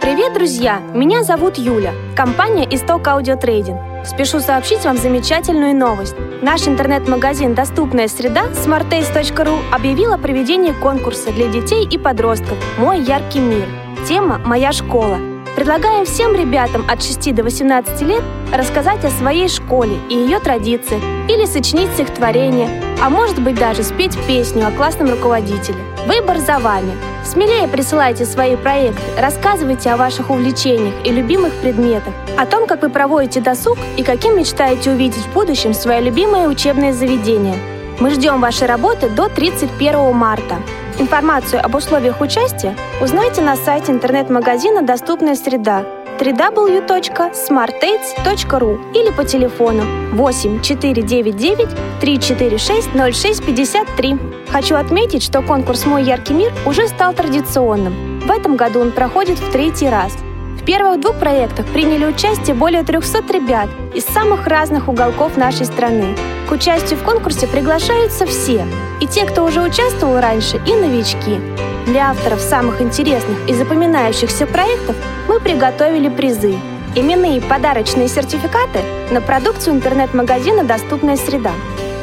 Привет, друзья! Меня зовут Юля, компания «Исток Аудиотрейдинг». Спешу сообщить вам замечательную новость. Наш интернет-магазин «Доступная среда» smartace.ru объявил о проведении конкурса для детей и подростков «Мой яркий мир». Тема «Моя школа». Предлагаем всем ребятам от 6 до 18 лет рассказать о своей школе и ее традициях, или сочинить стихотворение, а может быть даже спеть песню о классном руководителе. Выбор за вами. Смелее присылайте свои проекты, рассказывайте о ваших увлечениях и любимых предметах, о том, как вы проводите досуг и каким мечтаете увидеть в будущем свое любимое учебное заведение. Мы ждем вашей работы до 31 марта. Информацию об условиях участия узнайте на сайте интернет-магазина «Доступная среда» www.smartates.ru или по телефону 8 499 346 0653. Хочу отметить, что конкурс «Мой яркий мир» уже стал традиционным. В этом году он проходит в третий раз. Первых двух проектах приняли участие более 300 ребят из самых разных уголков нашей страны. К участию в конкурсе приглашаются все, и те, кто уже участвовал раньше, и новички. Для авторов самых интересных и запоминающихся проектов мы приготовили призы. Именные подарочные сертификаты на продукцию интернет-магазина «Доступная среда».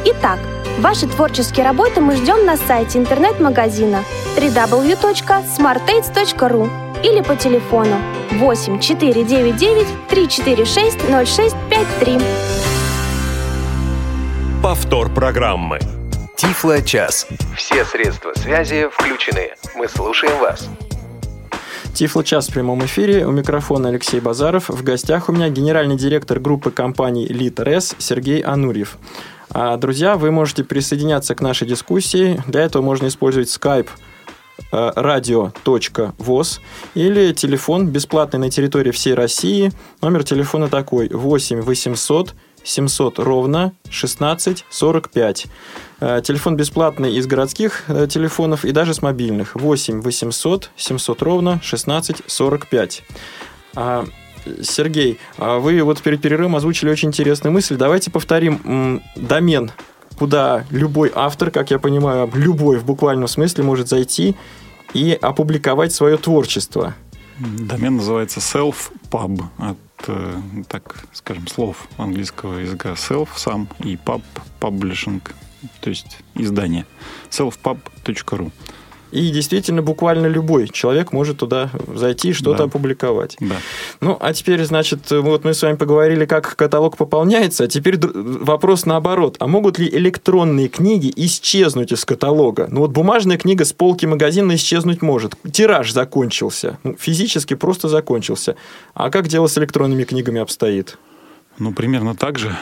Итак, ваши творческие работы мы ждем на сайте интернет-магазина www.smartates.ru или по телефону 8 499 346 0653. Повтор программы. Тифло час. Все средства связи включены. Мы слушаем вас. Тифло час в прямом эфире. У микрофона Алексей Базаров. В гостях у меня генеральный директор группы компаний Литрес Сергей Анурьев. А, друзья, вы можете присоединяться к нашей дискуссии. Для этого можно использовать Skype э, radio.voz или телефон бесплатный на территории всей России. Номер телефона такой 8 800 700 ровно 16 45. Э, телефон бесплатный из городских э, телефонов и даже с мобильных. 8 800 700 ровно 16 45. Сергей, а вы вот перед перерывом озвучили очень интересную мысль. Давайте повторим домен, куда любой автор, как я понимаю, любой в буквальном смысле может зайти и опубликовать свое творчество. Домен называется self-pub от, э, так скажем, слов английского языка self, сам, и pub, publishing, то есть издание. selfpub.ru и действительно, буквально любой человек может туда зайти и что-то да. опубликовать. Да. Ну, а теперь, значит, вот мы с вами поговорили, как каталог пополняется, а теперь вопрос наоборот. А могут ли электронные книги исчезнуть из каталога? Ну, вот бумажная книга с полки магазина исчезнуть может. Тираж закончился. Ну, физически просто закончился. А как дело с электронными книгами обстоит? Ну, примерно так же.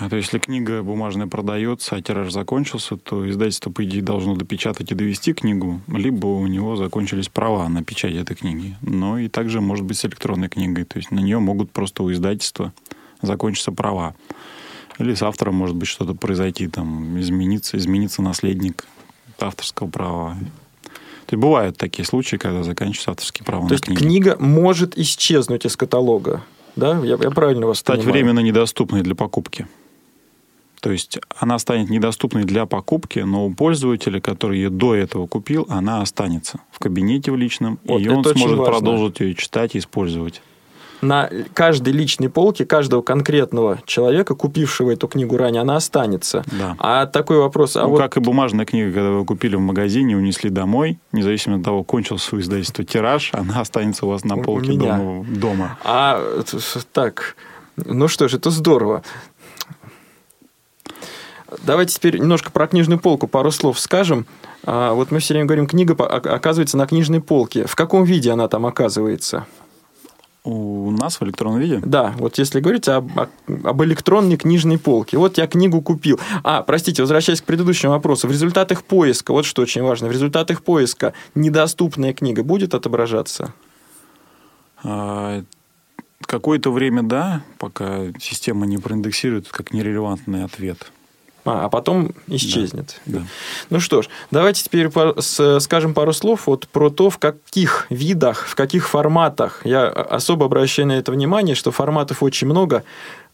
А то если книга бумажная продается, а тираж закончился, то издательство, по идее, должно допечатать и довести книгу, либо у него закончились права на печать этой книги. Но и также может быть с электронной книгой. То есть на нее могут просто у издательства закончиться права. Или с автором может быть что-то произойти, там, измениться, измениться наследник авторского права. То есть бывают такие случаи, когда заканчиваются авторские права То на есть книги. книга может исчезнуть из каталога. Да, я, я правильно вас Стать понимаю? временно недоступной для покупки. То есть она станет недоступной для покупки, но у пользователя, который ее до этого купил, она останется в кабинете в личном, Вот, и он сможет продолжить ее читать и использовать. На каждой личной полке каждого конкретного человека, купившего эту книгу ранее, она останется. Да. А такой вопрос, а ну, вот как и бумажная книга, когда вы купили в магазине, унесли домой, независимо от того, кончился у издательства тираж, она останется у вас на полке дома. дома. А, так, ну что ж, это здорово. Давайте теперь немножко про книжную полку пару слов скажем. А, вот мы все время говорим, книга о- оказывается на книжной полке. В каком виде она там оказывается? У нас в электронном виде Да, вот если говорить об, об электронной книжной полке. Вот я книгу купил. А, простите, возвращаясь к предыдущему вопросу. В результатах поиска, вот что очень важно, в результатах поиска недоступная книга будет отображаться? А, Какое-то время да, пока система не проиндексирует как нерелевантный ответ. А, а потом исчезнет. Да. Ну что ж, давайте теперь скажем пару слов вот про то, в каких видах, в каких форматах. Я особо обращаю на это внимание, что форматов очень много.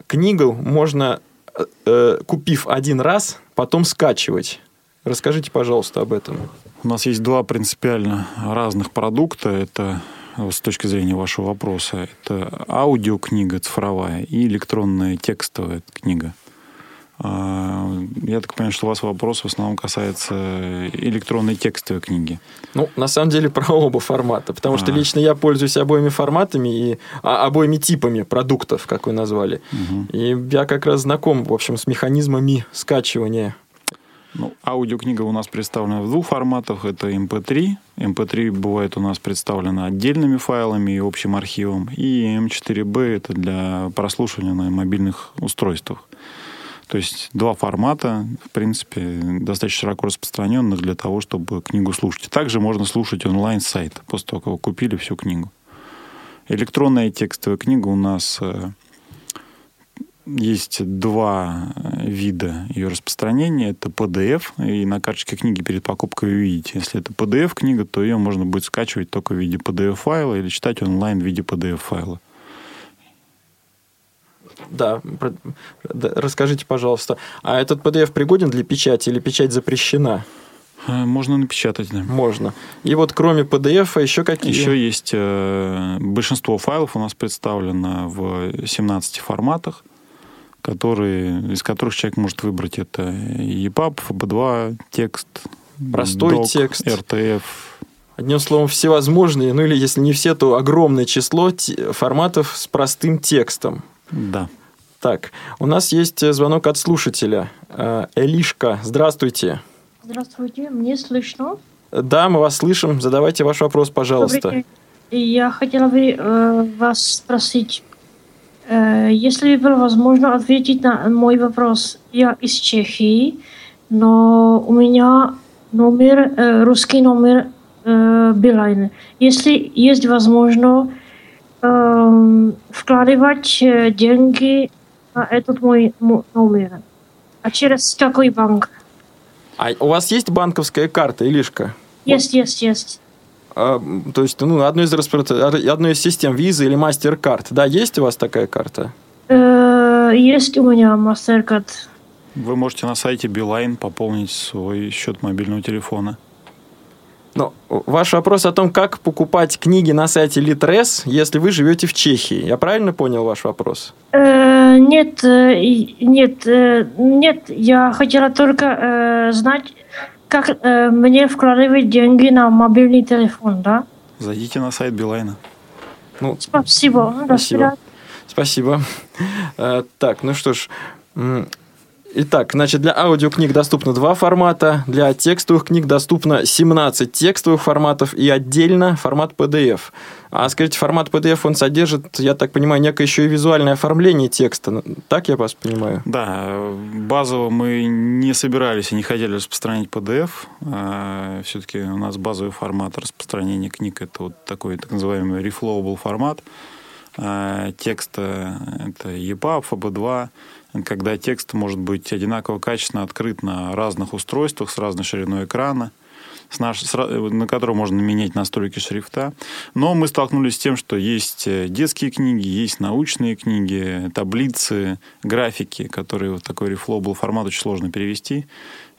Книгу можно, э, э, купив один раз, потом скачивать. Расскажите, пожалуйста, об этом. У нас есть два принципиально разных продукта. Это с точки зрения вашего вопроса, это аудиокнига цифровая и электронная текстовая книга. А, Я так понимаю, что у вас вопрос в основном касается электронной текстовой книги. Ну, на самом деле, про оба формата. Потому что А. лично я пользуюсь обоими форматами и а, обоими типами продуктов, как вы назвали. Мгм. И я как раз знаком, в общем, с механизмами скачивания. Ну, аудиокнига у нас представлена в двух форматах. Это MP3. MP3 бывает у нас представлена отдельными файлами и общим архивом. И M4B это для прослушивания на мобильных устройствах. То есть два формата, в принципе, достаточно широко распространенных для того, чтобы книгу слушать. Также можно слушать онлайн с сайта, после того, как вы купили всю книгу. Электронная текстовая книга у нас э, есть два э, вида ее распространения. Это PDF, и на карточке книги перед покупкой вы видите. Если это PDF-книга, то ее можно будет скачивать только в виде PDF-файла или читать онлайн в виде PDF-файла. Да, расскажите, пожалуйста, а этот PDF пригоден для печати или печать запрещена? Э, Можно напечатать, да. Можно. И вот кроме PDF еще какие? Еще есть э, большинство файлов у нас представлено в 17 форматах, которые, из которых человек может выбрать это EPUB, FB2, текст, Простой doc, текст. RTF. Одним словом, всевозможные, ну или если не все, то огромное число форматов с простым текстом. Да. Так, у нас есть э, звонок от слушателя. Э, Элишка, здравствуйте. Здравствуйте, мне слышно? Да, мы вас слышим. Задавайте ваш вопрос, пожалуйста. Я хотела бы э, вас спросить, э, если бы было возможно ответить на мой вопрос. Я из Чехии, но у меня номер, э, русский номер э, Билайн. Если есть возможно э, вкладывать э, деньги на этот мой мо- номер, а через какой банк? А у вас есть банковская карта, Илишка? Есть, есть, есть. А, то есть, ну, одной из, распро- одной из систем Visa или MasterCard. Да, есть у вас такая карта? Э, Есть у меня MasterCard. Вы можете на сайте Билайн пополнить свой счет мобильного телефона. Но ваш вопрос о том, как покупать книги на сайте Litres, если вы живете в Чехии. Я правильно понял ваш вопрос? Э, Нет, э, нет, э, нет, я хотела только э, знать, как э, мне вкладывать деньги на мобильный телефон, да? Зайдите на сайт Билайна. Ну, Спасибо. Спасибо. Спасибо. Так, ну что ж, Итак, значит, для аудиокниг доступно два формата, для текстовых книг доступно 17 текстовых форматов и отдельно формат PDF. А скажите, формат PDF, он содержит, я так понимаю, некое еще и визуальное оформление текста. Так я вас понимаю? Да, базово мы не собирались и не хотели распространять PDF. А, Все-таки у нас базовый формат распространения книг – это вот такой так называемый reflowable формат. А, Текста – это EPUB, FB2, когда текст может быть одинаково качественно открыт на разных устройствах с разной шириной экрана, с наш, с, на котором можно менять настройки шрифта. Но мы столкнулись с тем, что есть э, детские книги, есть научные книги, таблицы, графики, которые вот такой reflowable формат очень сложно перевести.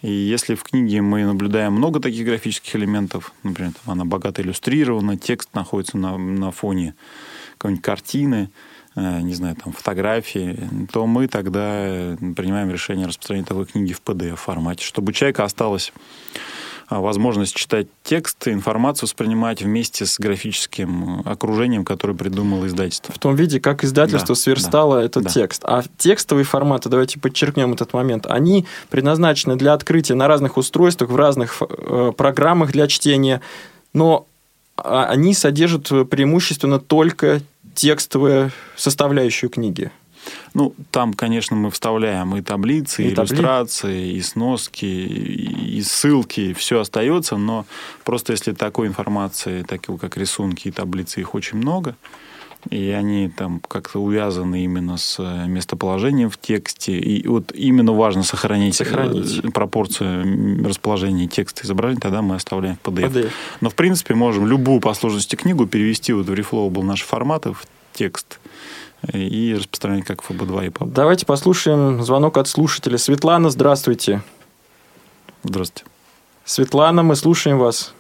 И если в книге мы наблюдаем много таких графических элементов, например, там она богато иллюстрирована, текст находится на, на фоне какой-нибудь картины, не знаю, там, фотографии, то мы тогда принимаем решение распространить такой книги в PDF-формате, чтобы у человека осталась а, возможность читать текст, информацию воспринимать вместе с графическим окружением, которое придумало издательство. В том виде, как издательство да, сверстало да, этот да. текст. А текстовые форматы, давайте подчеркнем этот момент, они предназначены для открытия на разных устройствах, в разных э, программах для чтения, но а, они содержат преимущественно только текстовую составляющую книги? Ну, там, конечно, мы вставляем и таблицы, и, и иллюстрации, табли... и сноски, и ссылки, все остается, но просто если такой информации, такой как рисунки и таблицы, их очень много, и они там как-то увязаны именно с э, местоположением в тексте. И вот именно важно сохранить, э, сохранить. пропорцию расположения текста и изображения, тогда мы оставляем в PDF. PDF. Но, в принципе, можем любую по сложности книгу перевести вот в Reflowable наши форматы, в текст и распространять как FB2 и PUB. Давайте послушаем звонок от слушателя. Светлана, здравствуйте. Здравствуйте. Светлана, мы слушаем вас.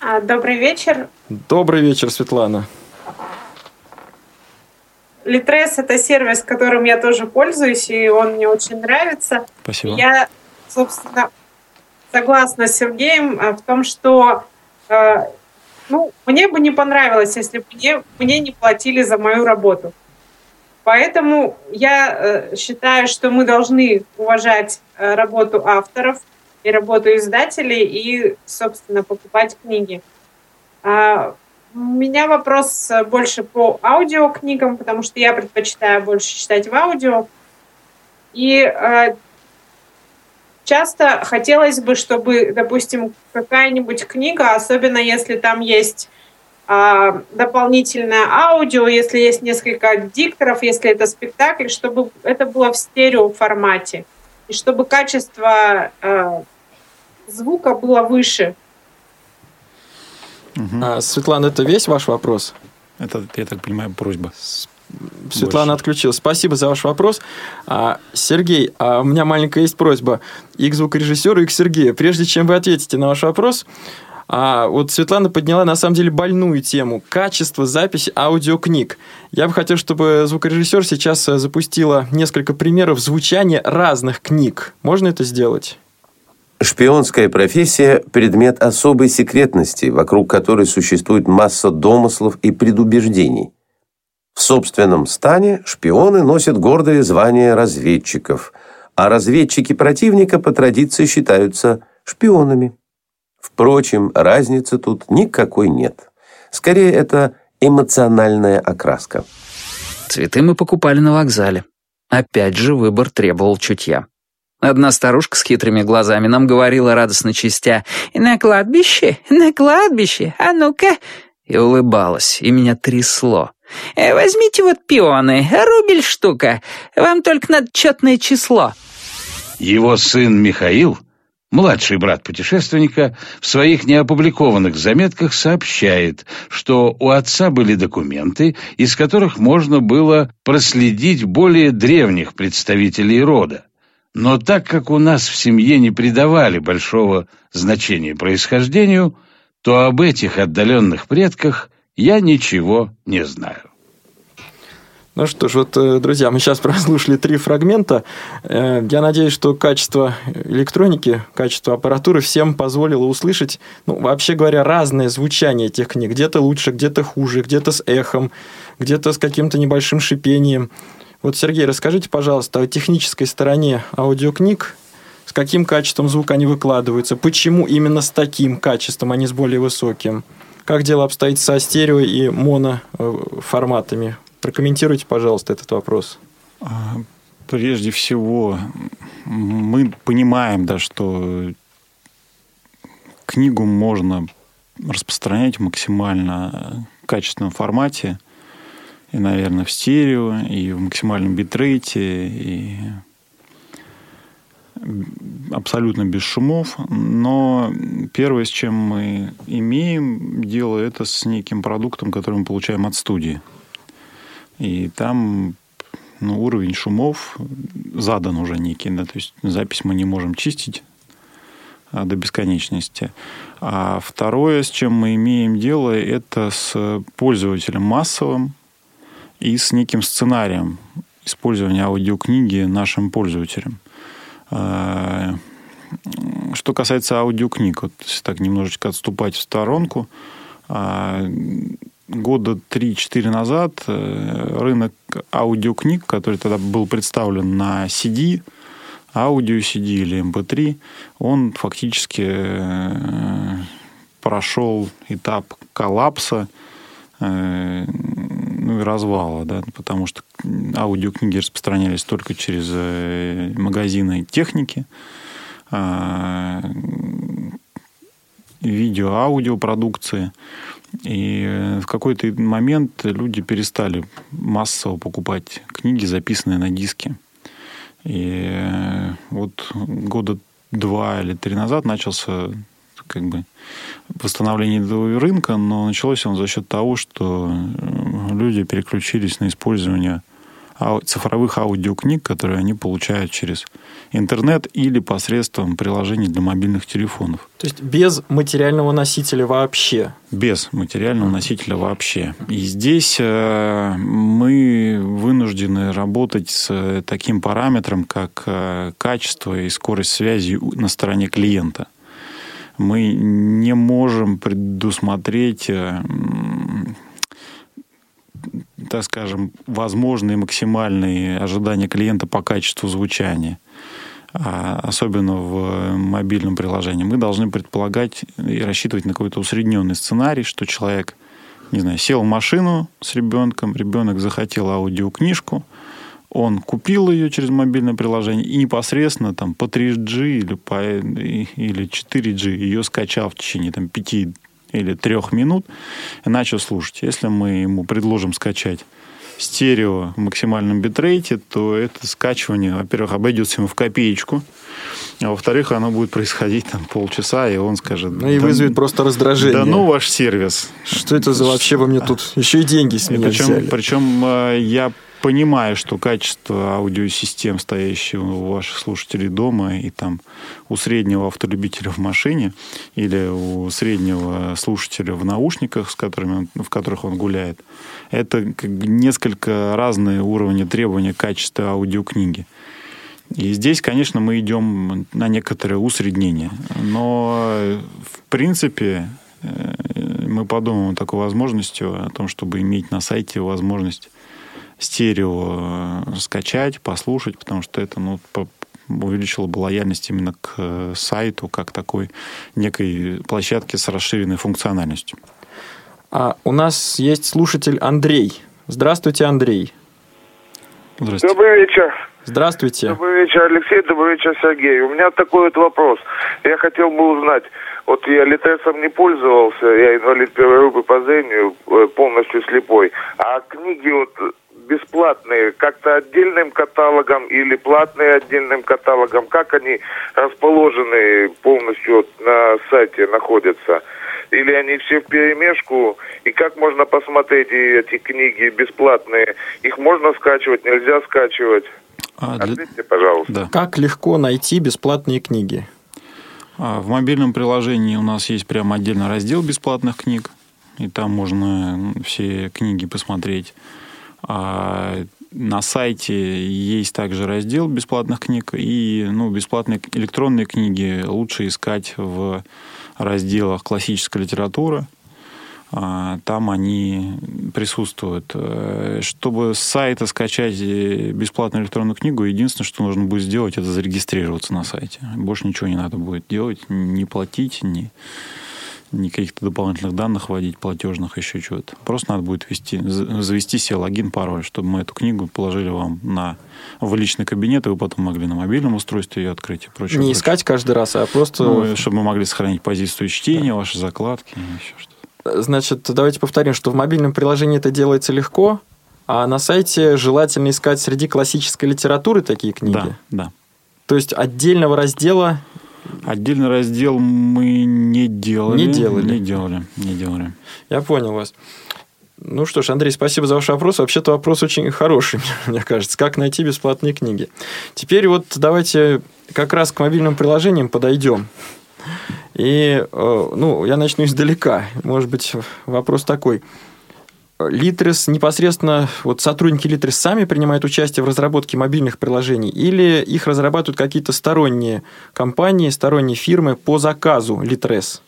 А, добрый вечер. Добрый вечер, Светлана. Литрес – это сервис, которым я тоже пользуюсь, и он мне очень нравится. Спасибо. Я, собственно, согласна с Сергеем э, в том, что э, ну, мне бы не понравилось, если бы мне, мне не платили за мою работу. Поэтому я э, считаю, что мы должны уважать работу авторов и работу издателей и, собственно, покупать книги. А, у меня вопрос э, больше по аудиокнигам, потому что я предпочитаю больше читать в аудио. И э, часто хотелось бы, чтобы, допустим, какая-нибудь книга, особенно если там есть э, дополнительное аудио, если есть несколько дикторов, если это спектакль, чтобы это было в стерео формате. И чтобы качество э, звука было выше. Угу. А, Светлана, это весь ваш вопрос? Это, я так понимаю, просьба. Светлана Больше. отключилась. Спасибо за ваш вопрос. А, Сергей, а у меня маленькая есть просьба и к звукорежиссеру, и к Сергею. Прежде чем вы ответите на ваш вопрос, а вот Светлана подняла на самом деле больную тему – качество записи аудиокниг. Я бы хотел, чтобы звукорежиссер сейчас запустила несколько примеров звучания разных книг. Можно это сделать? Шпионская профессия – предмет особой секретности, вокруг которой существует масса домыслов и предубеждений. В собственном стане шпионы носят гордое звание разведчиков, а разведчики противника по традиции считаются шпионами. Впрочем, разницы тут никакой нет. Скорее, это эмоциональная окраска. Цветы мы покупали на вокзале. Опять же, выбор требовал чутья. Одна старушка с хитрыми глазами нам говорила радостно чистя «На кладбище, на кладбище, а ну-ка!» И улыбалась, и меня трясло. «Э, «Возьмите вот пионы, рубль штука, вам только надо четное число». Его сын Михаил, младший брат путешественника, в своих неопубликованных заметках сообщает, что у отца были документы, из которых можно было проследить более древних представителей рода. Но так как у нас в семье не придавали большого значения происхождению, то об этих отдаленных предках я ничего не знаю. Ну что ж, вот, э, друзья, мы сейчас <laughs> прослушали три фрагмента. Э, я надеюсь, что качество электроники, качество аппаратуры всем позволило услышать, ну, вообще говоря, разное звучание этих книг. Где-то лучше, где-то хуже, где-то с эхом, где-то с каким-то небольшим шипением. Вот, Сергей, расскажите, пожалуйста, о технической стороне аудиокниг. С каким качеством звука они выкладываются? Почему именно с таким качеством, а не с более высоким? Как дело обстоит со стерео и моно форматами? Прокомментируйте, пожалуйста, этот вопрос. А, прежде всего, мы понимаем, да, что книгу можно распространять в максимально качественном формате, и, наверное, в стерео, и в максимальном битрейте, и абсолютно без шумов, но первое, с чем мы имеем дело, это с неким продуктом, который мы получаем от студии. И там ну, уровень шумов задан уже некий, да, то есть запись мы не можем чистить а, до бесконечности. А второе, с чем мы имеем дело, это с пользователем массовым и с неким сценарием использования аудиокниги нашим пользователям. А, что касается аудиокниг, вот если так немножечко отступать в сторонку, а, года 3-4 назад э, рынок аудиокниг, который тогда был представлен на CD, аудио CD или MP3, эм он фактически э, прошел этап коллапса э, ну, развала, да, потому что аудиокниги распространялись только через магазины техники, а, видео-аудио продукции. И в какой-то момент люди перестали массово покупать книги, записанные на диске. И вот года два или три назад начался как бы восстановление рынка, но началось он за счет того, что люди переключились на использование цифровых аудиокниг, которые они получают через интернет или посредством приложений для мобильных телефонов. То есть без материального носителя вообще? Без материального носителя вообще. И здесь э, мы вынуждены работать с таким параметром, как э, качество и скорость связи на стороне клиента. Мы не можем предусмотреть э, так скажем, возможные максимальные ожидания клиента по качеству звучания, а особенно в мобильном приложении, мы должны предполагать и рассчитывать на какой-то усредненный сценарий, что человек, не знаю, сел в машину с ребенком, ребенок захотел аудиокнижку, он купил ее через мобильное приложение и непосредственно там по 3G или, по, или 4G ее скачал в течение там, 5 или трех минут и начал слушать. Если мы ему предложим скачать стерео в максимальном битрейте, то это скачивание, во-первых, обойдется ему в копеечку, а во-вторых, оно будет происходить там полчаса, и он скажет... Ну и да, вызовет просто раздражение. Да ну ваш сервис. Что это за вообще вы мне тут <laughs> еще и деньги с меня причем, взяли? Причем э, я понимаю, что качество аудиосистем, стоящих у ваших слушателей дома, и там у среднего автолюбителя в машине или у среднего слушателя в наушниках, с которыми он, в которых он гуляет, это несколько разные уровни требования качества аудиокниги. И здесь, конечно, мы идем на некоторое усреднение. Но, в принципе, э, мы подумаем такой возможности, о том, чтобы иметь на сайте возможность стерео э, скачать, послушать, потому что это ну, увеличило бы лояльность именно к э, сайту, как такой некой площадке с расширенной функциональностью. А у нас есть слушатель Андрей. Здравствуйте, Андрей. Здравствуйте. Добрый вечер. Здравствуйте. Добрый вечер, Алексей. Добрый вечер, Сергей. У меня такой вот вопрос. Я хотел бы узнать, вот я литесом не пользовался, я инвалид первой группы по зрению, э, полностью слепой. А книги вот бесплатные как-то отдельным каталогом или платные отдельным каталогом? Как они расположены полностью на сайте находятся? Или они все в перемешку? И как можно посмотреть эти книги бесплатные? Их можно скачивать, нельзя скачивать? А, Ответьте, пожалуйста. Да. Как легко найти бесплатные книги? А, в мобильном приложении у нас есть прямо отдельный раздел бесплатных книг, и там можно все книги посмотреть. А на сайте есть также раздел бесплатных книг, и ну, бесплатные электронные книги лучше искать в разделах классическая литература, а, там они присутствуют. Э, чтобы с сайта скачать э, бесплатную электронную книгу, единственное, что нужно будет сделать, это зарегистрироваться на сайте. Больше ничего не надо будет делать, не платить, не ни каких-то дополнительных данных вводить, платежных, еще чего-то. Просто надо будет ввести, завести себе логин, пароль, чтобы мы эту книгу положили вам на, в личный кабинет, и вы потом могли на мобильном устройстве ее открыть и прочее. Не прочее. искать каждый раз, а просто... Ну, чтобы мы могли сохранить позицию чтения, ваши закладки и еще что-то. Значит, давайте повторим, что в мобильном приложении это делается легко, а на сайте желательно искать среди классической литературы такие книги. Да, да. То есть отдельного раздела Отдельный раздел мы не делали. Не делали. Не делали, не делали. Я понял вас. Ну что ж, Андрей, спасибо за ваш вопрос. Вообще-то вопрос очень хороший, <laughs> мне кажется. Как найти бесплатные книги? Теперь вот давайте как раз к мобильным приложениям подойдем. И, э, ну, я начну издалека. Может быть, вопрос такой. Литрес непосредственно, вот сотрудники Литрес сами принимают участие в разработке мобильных приложений или их разрабатывают какие-то сторонние компании, сторонние фирмы по заказу Литрес?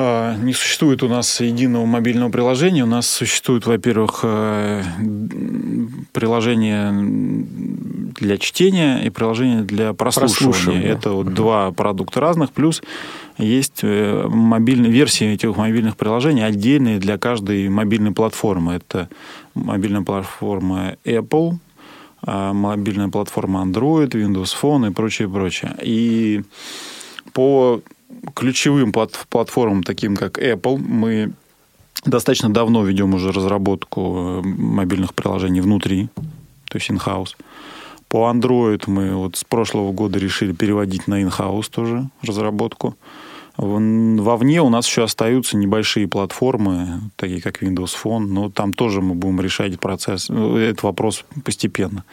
А, не существует у нас единого мобильного приложения. У нас существует, во-первых, э, приложение для чтения и приложение для прослушивания. прослушивания. Это вот два продукта разных. Плюс есть э, мобильные версии этих мобильных приложений отдельные для каждой мобильной платформы. Это мобильная платформа Apple, а, мобильная платформа Android, Windows Phone и прочее, прочее. И по ключевым платформам, таким как Apple, мы достаточно давно ведем уже разработку э, мобильных приложений внутри, то есть in-house. По Android мы вот с прошлого года решили переводить на in-house тоже разработку. Вовне у нас еще остаются небольшие платформы, такие как Windows Phone, но там тоже мы будем решать процесс, ну, этот вопрос постепенно.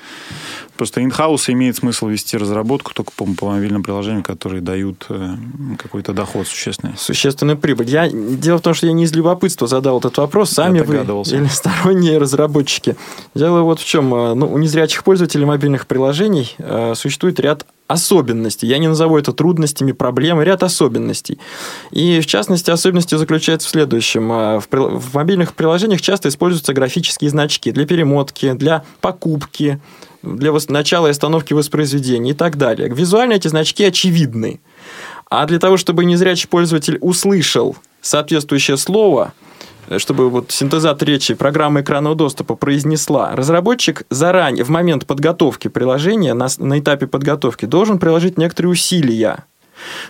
Просто in-house имеет смысл вести разработку только по, по мобильным приложениям, которые дают э, какой-то доход существенный. Существенную прибыль. Я, дело в том, что я не из любопытства задал этот вопрос. Сами вы или сторонние разработчики. Дело вот в чем. Э, ну, у незрячих пользователей мобильных приложений э, существует ряд особенностей. Я не назову это трудностями, проблемы, ряд особенностей. И, в частности, особенности заключаются в следующем. А, в, в мобильных приложениях часто используются графические значки для перемотки, для покупки, для начала и остановки воспроизведения и так далее. Визуально эти значки очевидны. А для того, чтобы незрячий пользователь услышал соответствующее слово – чтобы вот синтезатор речи программы экранного доступа произнесла, разработчик заранее, в момент подготовки приложения, на, на этапе подготовки, должен приложить некоторые усилия.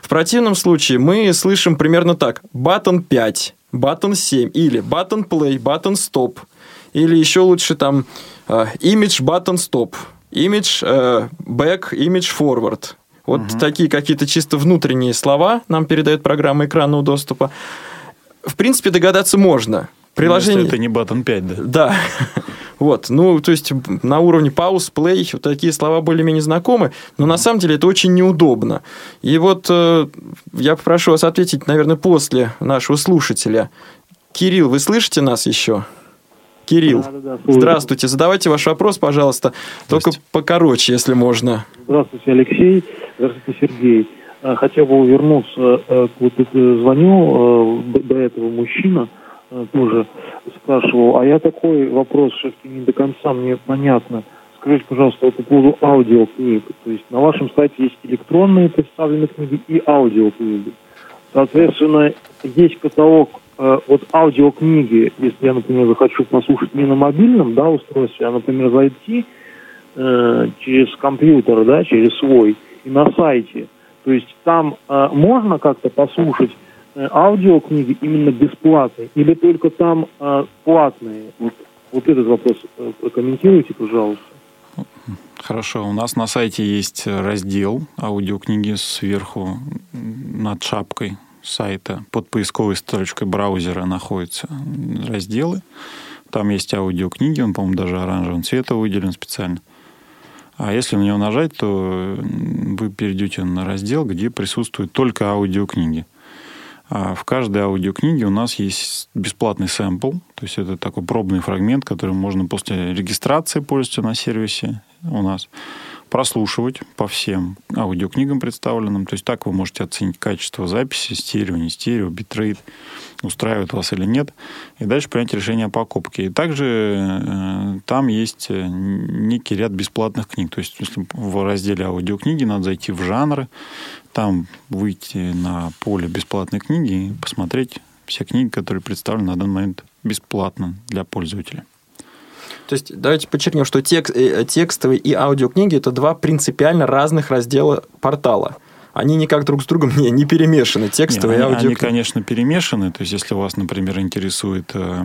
В противном случае мы слышим примерно так. Button 5, button 7 или button play, button stop. Или еще лучше там uh, image button stop, image uh, back, image forward. Вот угу. такие какие-то чисто внутренние слова нам передает программа экранного доступа в принципе, догадаться можно. Приложение... Если это не Button 5, да? Да. Вот, ну, то есть на уровне пауз, play, вот такие слова более-менее знакомы, но на самом деле это очень неудобно. И вот э, я попрошу вас ответить, наверное, после нашего слушателя. Кирилл, вы слышите нас еще? Кирилл, да, да, да, здравствуйте. Задавайте ваш вопрос, пожалуйста, только покороче, если можно. Здравствуйте, Алексей. Здравствуйте, Сергей. Э, хотел бы вернуться, э, вот звоню э, до этого мужчина, тоже спрашивал, а я такой вопрос все-таки не до конца мне понятно. Скажите, пожалуйста, вот по поводу аудиокниг. То есть на вашем сайте есть электронные представленные книги и аудиокниги. Соответственно, есть каталог э, вот аудиокниги, если я, например, захочу послушать не на мобильном да, устройстве, а, например, зайти э, через компьютер, да, через свой, и на сайте – то есть там э, можно как-то послушать э, аудиокниги именно бесплатные или только там э, платные? Вот, вот этот вопрос э, прокомментируйте, пожалуйста. Хорошо, у нас на сайте есть раздел аудиокниги сверху над шапкой сайта под поисковой строчкой браузера находятся разделы. Там есть аудиокниги, он, по-моему, даже оранжевым цветом выделен специально. А если на него нажать, то вы перейдете на раздел, где присутствуют только аудиокниги. А в каждой аудиокниге у нас есть бесплатный сэмпл, то есть это такой пробный фрагмент, который можно после регистрации пользоваться на сервисе у нас прослушивать по всем аудиокнигам представленным. То есть так вы можете оценить качество записи, стерео, не стерео, битрейт, устраивает вас или нет, и дальше принять решение о покупке. И также э, там есть э, некий ряд бесплатных книг. То есть если в разделе аудиокниги надо зайти в жанры, там выйти на поле бесплатной книги и посмотреть все книги, которые представлены на данный момент бесплатно для пользователя. То есть давайте подчеркнем, что текст, э, текстовые и аудиокниги это два принципиально разных раздела портала. Они никак друг с другом <laughs> не, не перемешаны, текстовые и аудиокниги. Они, конечно, перемешаны. То есть, если вас, например, интересует, э,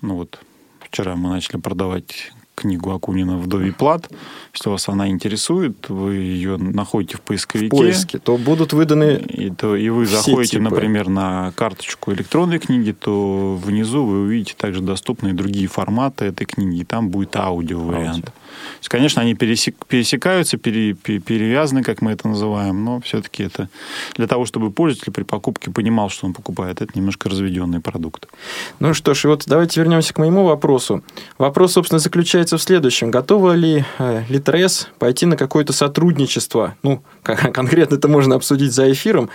ну вот, вчера мы начали продавать книгу Акунина «Вдовий плат». Если вас она интересует, вы ее находите в поисковике. В поиске, то будут выданы И, то, и вы заходите, типы. например, на карточку электронной книги, то внизу вы увидите также доступные другие форматы этой книги. И там будет аудио-вариант. Аудио. То есть, конечно, они пересек, пересекаются, пере, пере- перевязаны, как мы это называем, но все-таки это для того, чтобы пользователь при покупке понимал, что он покупает. Это немножко разведенный продукт. Ну что ж, вот давайте вернемся к моему вопросу. Вопрос, собственно, заключается в следующем. Готова ли э, Литрес пойти на какое-то сотрудничество? Ну, <laughs> конкретно это можно обсудить за эфиром.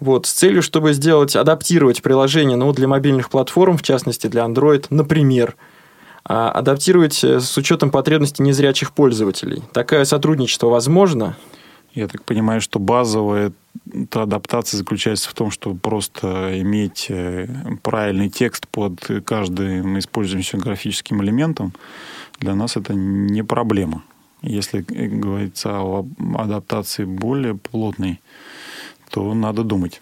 Вот, с целью, чтобы сделать, адаптировать приложение ну, для мобильных платформ, в частности для Android, например, адаптировать э, с учетом потребностей незрячих пользователей. Такое сотрудничество возможно? Я так понимаю, что базовая эта адаптация заключается в том, чтобы просто иметь э, правильный текст под каждым используемым графическим элементом. Для нас это не проблема. Если э, говорится о адаптации более плотной, то надо думать,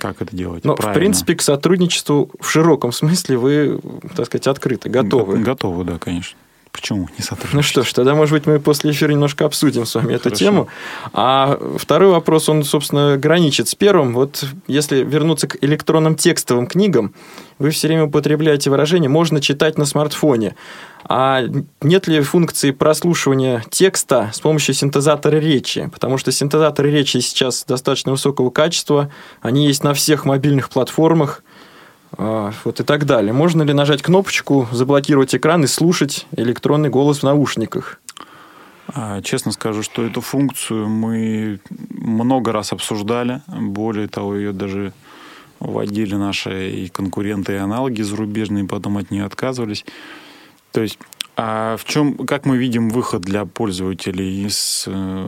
как это делать. Но, в принципе, к сотрудничеству в широком смысле вы, так сказать, открыты, готовы. Го- Готовы, да, конечно. Почему не сотрудничать? Ну что ж, тогда, может быть, мы после эфира немножко обсудим с вами эту Хорошо. тему. А второй вопрос, он, собственно, граничит с первым. Вот если вернуться к электронным текстовым книгам, вы все время употребляете выражение «можно читать на смартфоне». А нет ли функции прослушивания текста с помощью синтезатора речи? Потому что синтезаторы речи сейчас достаточно высокого качества, они есть на всех мобильных платформах, вот и так далее. Можно ли нажать кнопочку, заблокировать экран и слушать электронный голос в наушниках? А, Честно скажу, что эту функцию мы много раз обсуждали. Более того, ее даже вводили наши и конкуренты, и аналоги зарубежные, потом от нее отказывались. То есть, а в чем, как мы видим выход для пользователей с э,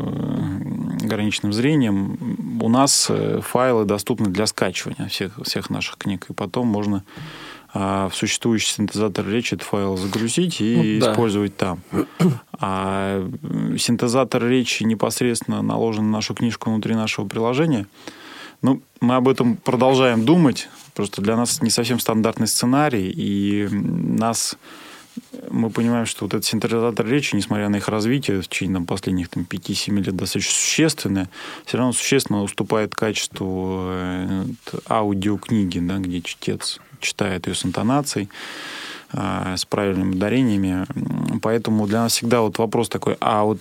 ограниченным зрением? У нас э, файлы доступны для скачивания всех, всех наших книг, и потом можно а, в существующий синтезатор речи этот файл загрузить и Ну, да. использовать там. А м, синтезатор речи непосредственно наложен на нашу книжку внутри нашего приложения. Ну, мы об этом продолжаем думать. Просто для нас не совсем стандартный сценарий, и нас мы понимаем, что вот этот синтезатор речи, несмотря на их развитие в течение там, последних там, 5-7 лет достаточно существенное, все равно существенно уступает качеству э, аудиокниги, да, где чтец читает ее с интонацией, а, с правильными ударениями. Поэтому для нас всегда вот вопрос такой, а вот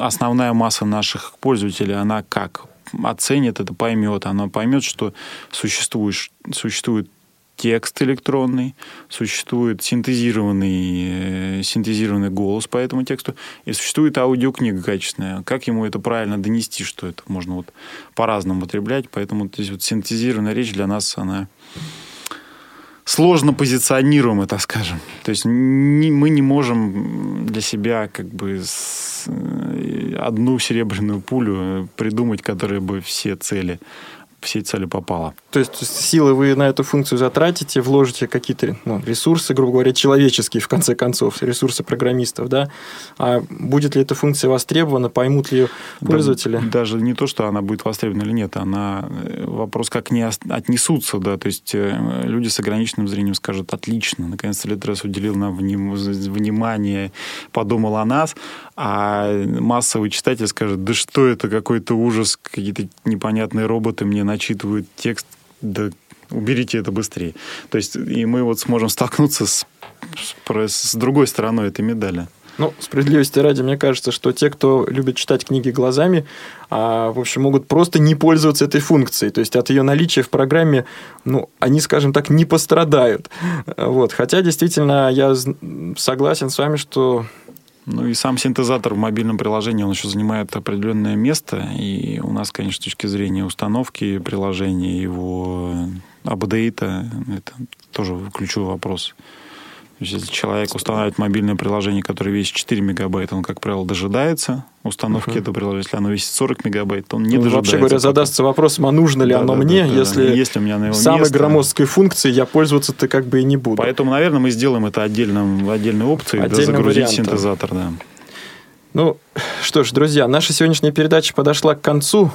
основная масса наших пользователей, она как оценит это, поймет, она поймет, что существует, существует текст электронный, существует синтезированный, э, синтезированный голос по этому тексту, и существует аудиокнига качественная. Как ему это правильно донести, что это можно вот по-разному употреблять, поэтому здесь вот синтезированная речь для нас, она сложно позиционируемая, так скажем. То есть не- мы не можем для себя как бы с- э, одну серебряную пулю э, придумать, которая бы все цели, все цели попала. То есть силы вы на эту функцию затратите, вложите какие-то ну, ресурсы, грубо говоря, человеческие, в конце концов, ресурсы программистов, да? А будет ли эта функция востребована, поймут ли ее пользователи? Да, даже не то, что она будет востребована или нет, она э, вопрос, как не отнесутся, да, то есть э, люди с ограниченным зрением скажут, отлично, наконец-то Литрес уделил нам вним- внимание, подумал о нас, а массовый читатель скажет, да что это, какой-то ужас, какие-то непонятные роботы мне начитывают текст, да уберите это быстрее. То есть и мы вот сможем столкнуться с, с, с другой стороной этой медали. Ну, справедливости ради, мне кажется, что те, кто любит читать книги глазами, а, в общем, могут просто не пользоваться этой функцией. То есть от ее наличия в программе, ну, они, скажем так, не пострадают. Вот. Хотя, действительно, я согласен с вами, что Ну и сам синтезатор в мобильном приложении, он еще занимает определенное место. И у нас, конечно, с точки зрения установки приложения, его апдейта, это тоже ключевой вопрос. То есть, если человек устанавливает мобильное приложение, которое весит 4 мегабайта, он, как правило, дожидается установки uh-huh. этого приложения. Если оно весит 40 мегабайт, то он не ну, дожидается. Вообще говоря, задастся вопросом, а нужно ли да, оно да, мне, да, если, да. если у меня на его самой место... громоздкой функции я пользоваться-то как бы и не буду. Поэтому, наверное, мы сделаем это отдельным, отдельной опцией, Отдельным загрузить вариантом. синтезатор. Да. Ну, что ж, друзья, наша сегодняшняя передача подошла к концу.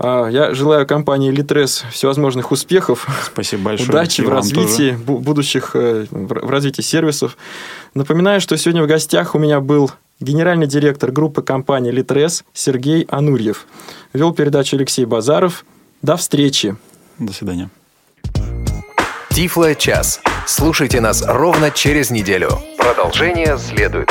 А, я желаю компании Litres всевозможных успехов. Спасибо большое. Удачи в развитии тоже. будущих, э, в развитии сервисов. Напоминаю, что сегодня в гостях у меня был генеральный директор группы компании Litres Сергей Анурьев. Вел передачу Алексей Базаров. До встречи. До свидания. Тифло час. Слушайте нас ровно через неделю. Продолжение следует.